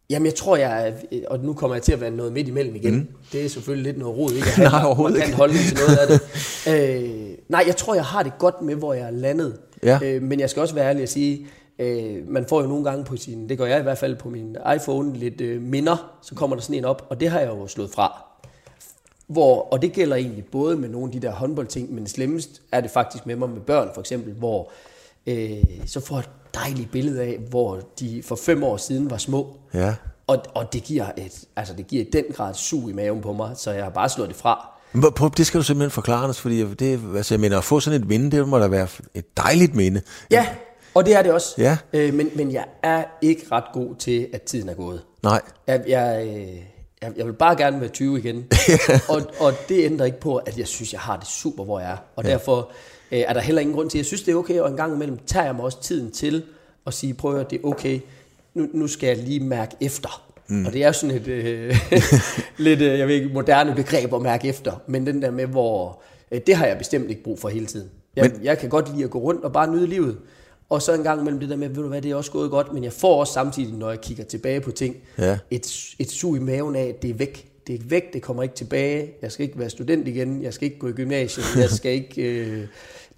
jamen jeg tror, jeg er, og nu kommer jeg til at være noget midt imellem igen. Mm. Det er selvfølgelig lidt noget rod, ikke? Nej, overhovedet ikke. holdning til noget af det. øh, nej, jeg tror, jeg har det godt med, hvor jeg er landet. Ja. Øh, men jeg skal også være ærlig at sige, øh, man får jo nogle gange på sin, det gør jeg i hvert fald på min iPhone, lidt øh, minder, så kommer der sådan en op, og det har jeg jo slået fra. Hvor, og det gælder egentlig både med nogle af de der håndboldting, men slemmest er det faktisk med mig med børn for eksempel, hvor øh, så får jeg dejligt billede af, hvor de for fem år siden var små. Ja. Og, og det, giver et, altså det giver i den grad et sug i maven på mig, så jeg har bare slået det fra. Prøv- Det skal du simpelthen forklare os, fordi det, altså, jeg mener, at få sådan et minde, det må da være et dejligt minde. Ja, og det er det også. Ja. Øh, men, men jeg er ikke ret god til, at tiden er gået. Nej. Jeg, jeg, øh, jeg, jeg vil bare gerne være 20 igen. og, og det ændrer ikke på, at jeg synes, jeg har det super, hvor jeg er. Og ja. derfor øh, er der heller ingen grund til, jeg synes, det er okay, og en gang imellem tager jeg mig også tiden til at sige, prøv at det er okay, nu, nu skal jeg lige mærke efter. Mm. Og det er sådan et øh, lidt, øh, jeg ved ikke, moderne begreb at mærke efter, men den der med, hvor øh, det har jeg bestemt ikke brug for hele tiden. Jeg, men, jeg kan godt lide at gå rundt og bare nyde livet. Og så en gang imellem det der med, ved du hvad, det er også gået godt, men jeg får også samtidig, når jeg kigger tilbage på ting, Ja. et, et sug i maven af, at det er væk. Det er væk, det kommer ikke tilbage. Jeg skal ikke være student igen, jeg skal ikke gå i gymnasiet, jeg skal ikke... Øh,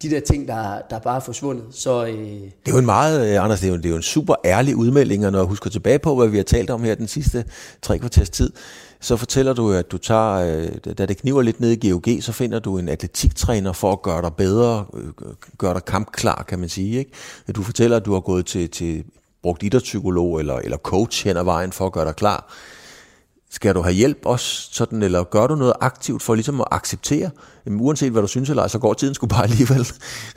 de der ting, der, der bare er forsvundet. Så øh, Det er jo en meget, øh, Anders, det er jo, det er jo en super ærlig udmelding, og når jeg husker tilbage på, hvad vi har talt om her den sidste tre kvarters tid, så fortæller du, at du tager, øh, da det kniver lidt ned i GOG, så finder du en atletiktræner for at gøre dig bedre, øh, gøre dig kampklar, kan man sige. Ikke? Du fortæller, at du har gået til, til brugt idrætspsykolog eller, eller coach hen ad vejen for at gøre dig klar. Skal du have hjælp også, sådan, eller gør du noget aktivt for ligesom at acceptere, jamen, uanset hvad du synes eller ej, så går tiden sgu bare alligevel.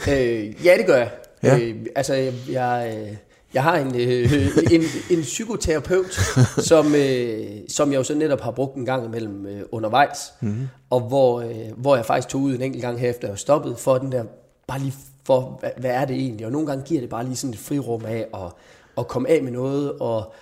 øh, ja, det gør jeg. Ja. Øh, altså, jeg, jeg, øh, jeg har en, øh, en, en psykoterapeut, som, øh, som jeg jo så netop har brugt en gang imellem øh, undervejs, mm-hmm. og hvor, øh, hvor jeg faktisk tog ud en enkelt gang her efter jeg var stoppet, for den der, bare lige for, hvad, hvad er det egentlig? Og nogle gange giver det bare lige sådan et frirum af at, at komme af med noget, og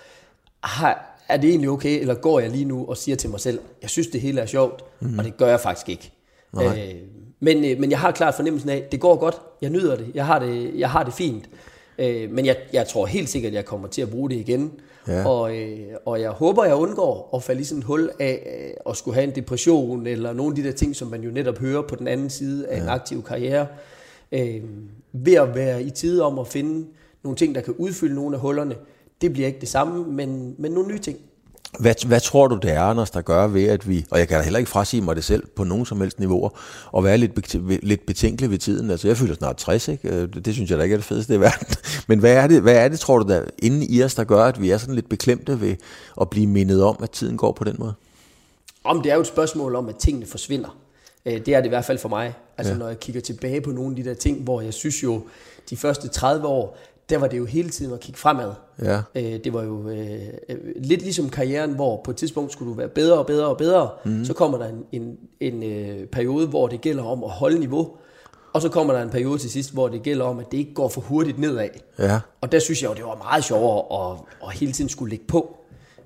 har, er det egentlig okay, eller går jeg lige nu og siger til mig selv, jeg synes det hele er sjovt, mm. og det gør jeg faktisk ikke. Øh, men, øh, men jeg har klart fornemmelsen af, det går godt, jeg nyder det, jeg har det, jeg har det fint. Øh, men jeg, jeg tror helt sikkert, at jeg kommer til at bruge det igen. Ja. Og, øh, og jeg håber, jeg undgår at falde i sådan en hul af øh, at skulle have en depression, eller nogle af de der ting, som man jo netop hører på den anden side af ja. en aktiv karriere. Øh, ved at være i tide om at finde nogle ting, der kan udfylde nogle af hullerne. Det bliver ikke det samme, men, men nogle nye ting. Hvad, hvad tror du, det er, Anders, der gør ved, at vi, og jeg kan da heller ikke frasige mig det selv på nogen som helst niveauer, og være lidt, lidt betænkelig ved tiden. Altså, jeg føler snart 60, ikke? Øh, det synes jeg da ikke er det fedeste i verden. Men hvad er det, hvad er det tror du, der inde i os, der gør, at vi er sådan lidt beklemte ved at blive mindet om, at tiden går på den måde? Om det er jo et spørgsmål om, at tingene forsvinder. Øh, det er det i hvert fald for mig. Altså, ja. når jeg kigger tilbage på nogle af de der ting, hvor jeg synes jo, de første 30 år, der var det jo hele tiden at kigge fremad. Ja. Øh, det var jo øh, lidt ligesom karrieren, hvor på et tidspunkt skulle du være bedre og bedre og bedre. Mm. Så kommer der en, en, en øh, periode, hvor det gælder om at holde niveau. Og så kommer der en periode til sidst, hvor det gælder om, at det ikke går for hurtigt nedad. Ja. Og der synes jeg jo, det var meget sjovere at, at hele tiden skulle ligge på.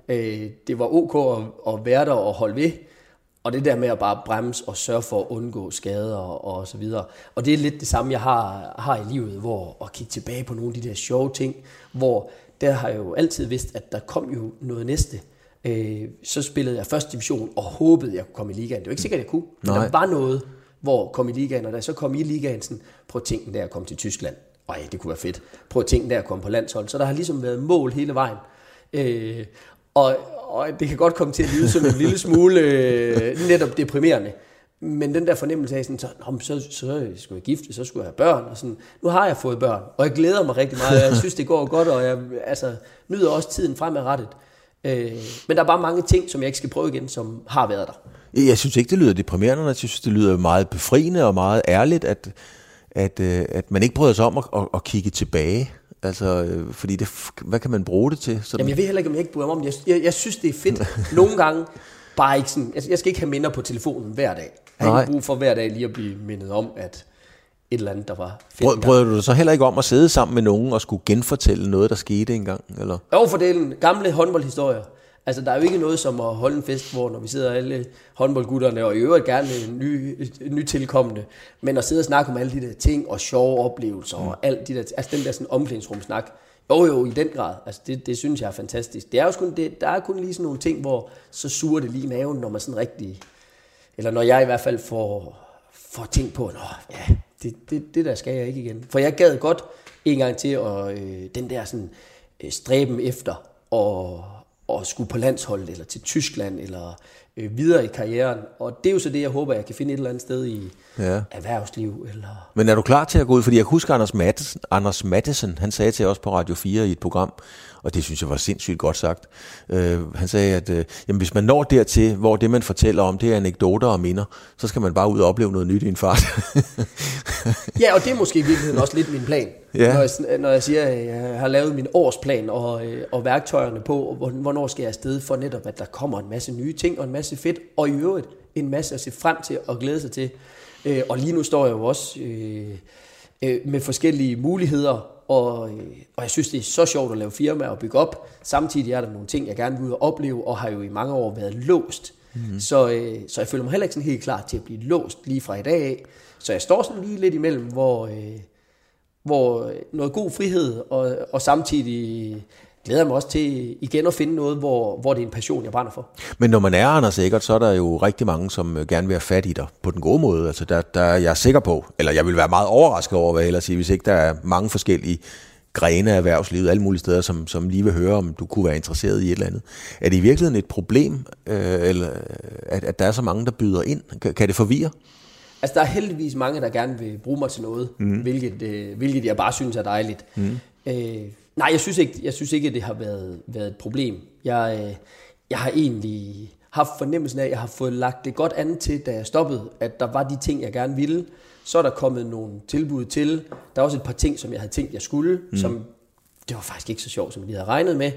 Øh, det var ok at, at være der og holde ved. Og det der med at bare bremse og sørge for at undgå skader og, og så videre. Og det er lidt det samme, jeg har, har i livet, hvor at kigge tilbage på nogle af de der sjove ting, hvor der har jeg jo altid vidst, at der kom jo noget næste. Øh, så spillede jeg første division og håbede, jeg kunne komme i ligaen. Det var ikke sikkert, at jeg kunne, Nej. der var noget, hvor kom i ligaen, og da jeg så kom i ligaen, sådan, prøv at tænke der at komme til Tyskland. Ej, det kunne være fedt. Prøv at tænke der at komme på landshold. Så der har ligesom været mål hele vejen. Øh, og, og det kan godt komme til at lyde som en lille smule øh, netop deprimerende. Men den der fornemmelse af, sådan, så, så, så skulle jeg gifte, så skulle jeg have børn. Og sådan. Nu har jeg fået børn, og jeg glæder mig rigtig meget. Jeg synes, det går godt, og jeg altså, nyder også tiden fremadrettet. Øh, men der er bare mange ting, som jeg ikke skal prøve igen, som har været der. Jeg synes ikke, det lyder deprimerende. Jeg synes, det lyder meget befriende og meget ærligt, at, at, øh, at man ikke bryder sig om at, at, at kigge tilbage. Altså, øh, fordi det, hvad kan man bruge det til? Sådan? Jamen, jeg ved heller ikke, om jeg ikke bryder mig om det. Jeg, jeg, jeg synes, det er fedt. Nogle gange, bare ikke sådan, jeg, jeg skal ikke have minder på telefonen hver dag. Jeg har ikke brug for hver dag lige at blive mindet om, at et eller andet, der var fedt. Bryder du dig så heller ikke om at sidde sammen med nogen og skulle genfortælle noget, der skete engang? Eller? Jo, for det er en gamle håndboldhistorier. Altså, der er jo ikke noget som at holde en fest, hvor når vi sidder alle håndboldgutterne, og i øvrigt gerne ny, ny tilkommende, men at sidde og snakke om alle de der ting, og sjove oplevelser, mm. og alt de der, altså den der sådan omklædningsrumsnak, jo jo, i den grad, altså det, det synes jeg er fantastisk. Det er jo kun, det, der er kun lige sådan nogle ting, hvor så suger det lige naven, når man sådan rigtig, eller når jeg i hvert fald får, får ting på, Nå, ja, det, det, det der skal jeg ikke igen. For jeg gad godt en gang til, og øh, den der sådan øh, stræben efter, og og skulle på landsholdet, eller til Tyskland, eller øh, videre i karrieren. Og det er jo så det, jeg håber, jeg kan finde et eller andet sted i ja. erhvervsliv. Eller... Men er du klar til at gå ud? Fordi jeg husker Anders Mattesen, Anders Mattesen, han sagde til os på Radio 4 i et program, og det synes jeg var sindssygt godt sagt. Øh, han sagde, at øh, jamen, hvis man når dertil, hvor det, man fortæller om, det er anekdoter og minder, så skal man bare ud og opleve noget nyt i en fart. ja, og det er måske i virkeligheden også lidt min plan. Ja. Når, jeg, når jeg siger, at jeg har lavet min årsplan og, øh, og værktøjerne på, hvornår skal jeg afsted for netop, at der kommer en masse nye ting og en masse fedt, og i øvrigt en masse at se frem til og glæde sig til. Øh, og lige nu står jeg jo også øh, øh, med forskellige muligheder og, øh, og jeg synes, det er så sjovt at lave firma og bygge op. Samtidig er der nogle ting, jeg gerne vil ud og opleve, og har jo i mange år været låst. Mm-hmm. Så, øh, så jeg føler mig heller ikke sådan helt klar til at blive låst lige fra i dag af. Så jeg står sådan lige lidt imellem, hvor, øh, hvor øh, noget god frihed, og, og samtidig glæder jeg mig også til igen at finde noget, hvor, hvor det er en passion, jeg brænder for. Men når man er Anders Eggert, så er der jo rigtig mange, som øh, gerne vil have fat i dig på den gode måde. Altså der, der er jeg sikker på, eller jeg vil være meget overrasket over, hvad jeg sige, hvis ikke der er mange forskellige grene af erhvervslivet, alle mulige steder, som, som lige vil høre, om du kunne være interesseret i et eller andet. Er det i virkeligheden et problem, øh, eller, øh, at, at der er så mange, der byder ind? Kan, kan det forvirre? Altså, der er heldigvis mange, der gerne vil bruge mig til noget, mm. hvilket, øh, hvilket jeg bare synes er dejligt. Mm. Øh, Nej, jeg synes ikke, jeg synes ikke at det har været, været et problem. Jeg, øh, jeg har egentlig haft fornemmelsen af, at jeg har fået lagt det godt an til, da jeg stoppede, at der var de ting, jeg gerne ville. Så er der kommet nogle tilbud til. Der er også et par ting, som jeg havde tænkt, jeg skulle, mm. som det var faktisk ikke så sjovt, som vi havde regnet med.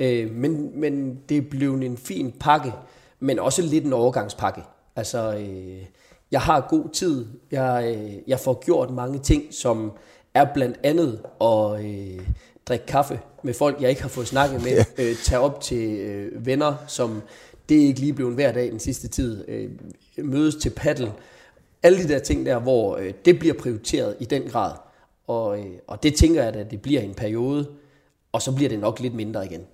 Øh, men, men det blev en fin pakke, men også lidt en overgangspakke. Altså, øh, jeg har god tid. Jeg, jeg får gjort mange ting, som er blandt andet at drikke kaffe med folk, jeg ikke har fået snakket med, ja. øh, tage op til øh, venner, som det er ikke lige blevet hver dag den sidste tid, øh, mødes til paddle, alle de der ting der, hvor øh, det bliver prioriteret i den grad. Og, øh, og det tænker jeg, at det bliver en periode, og så bliver det nok lidt mindre igen.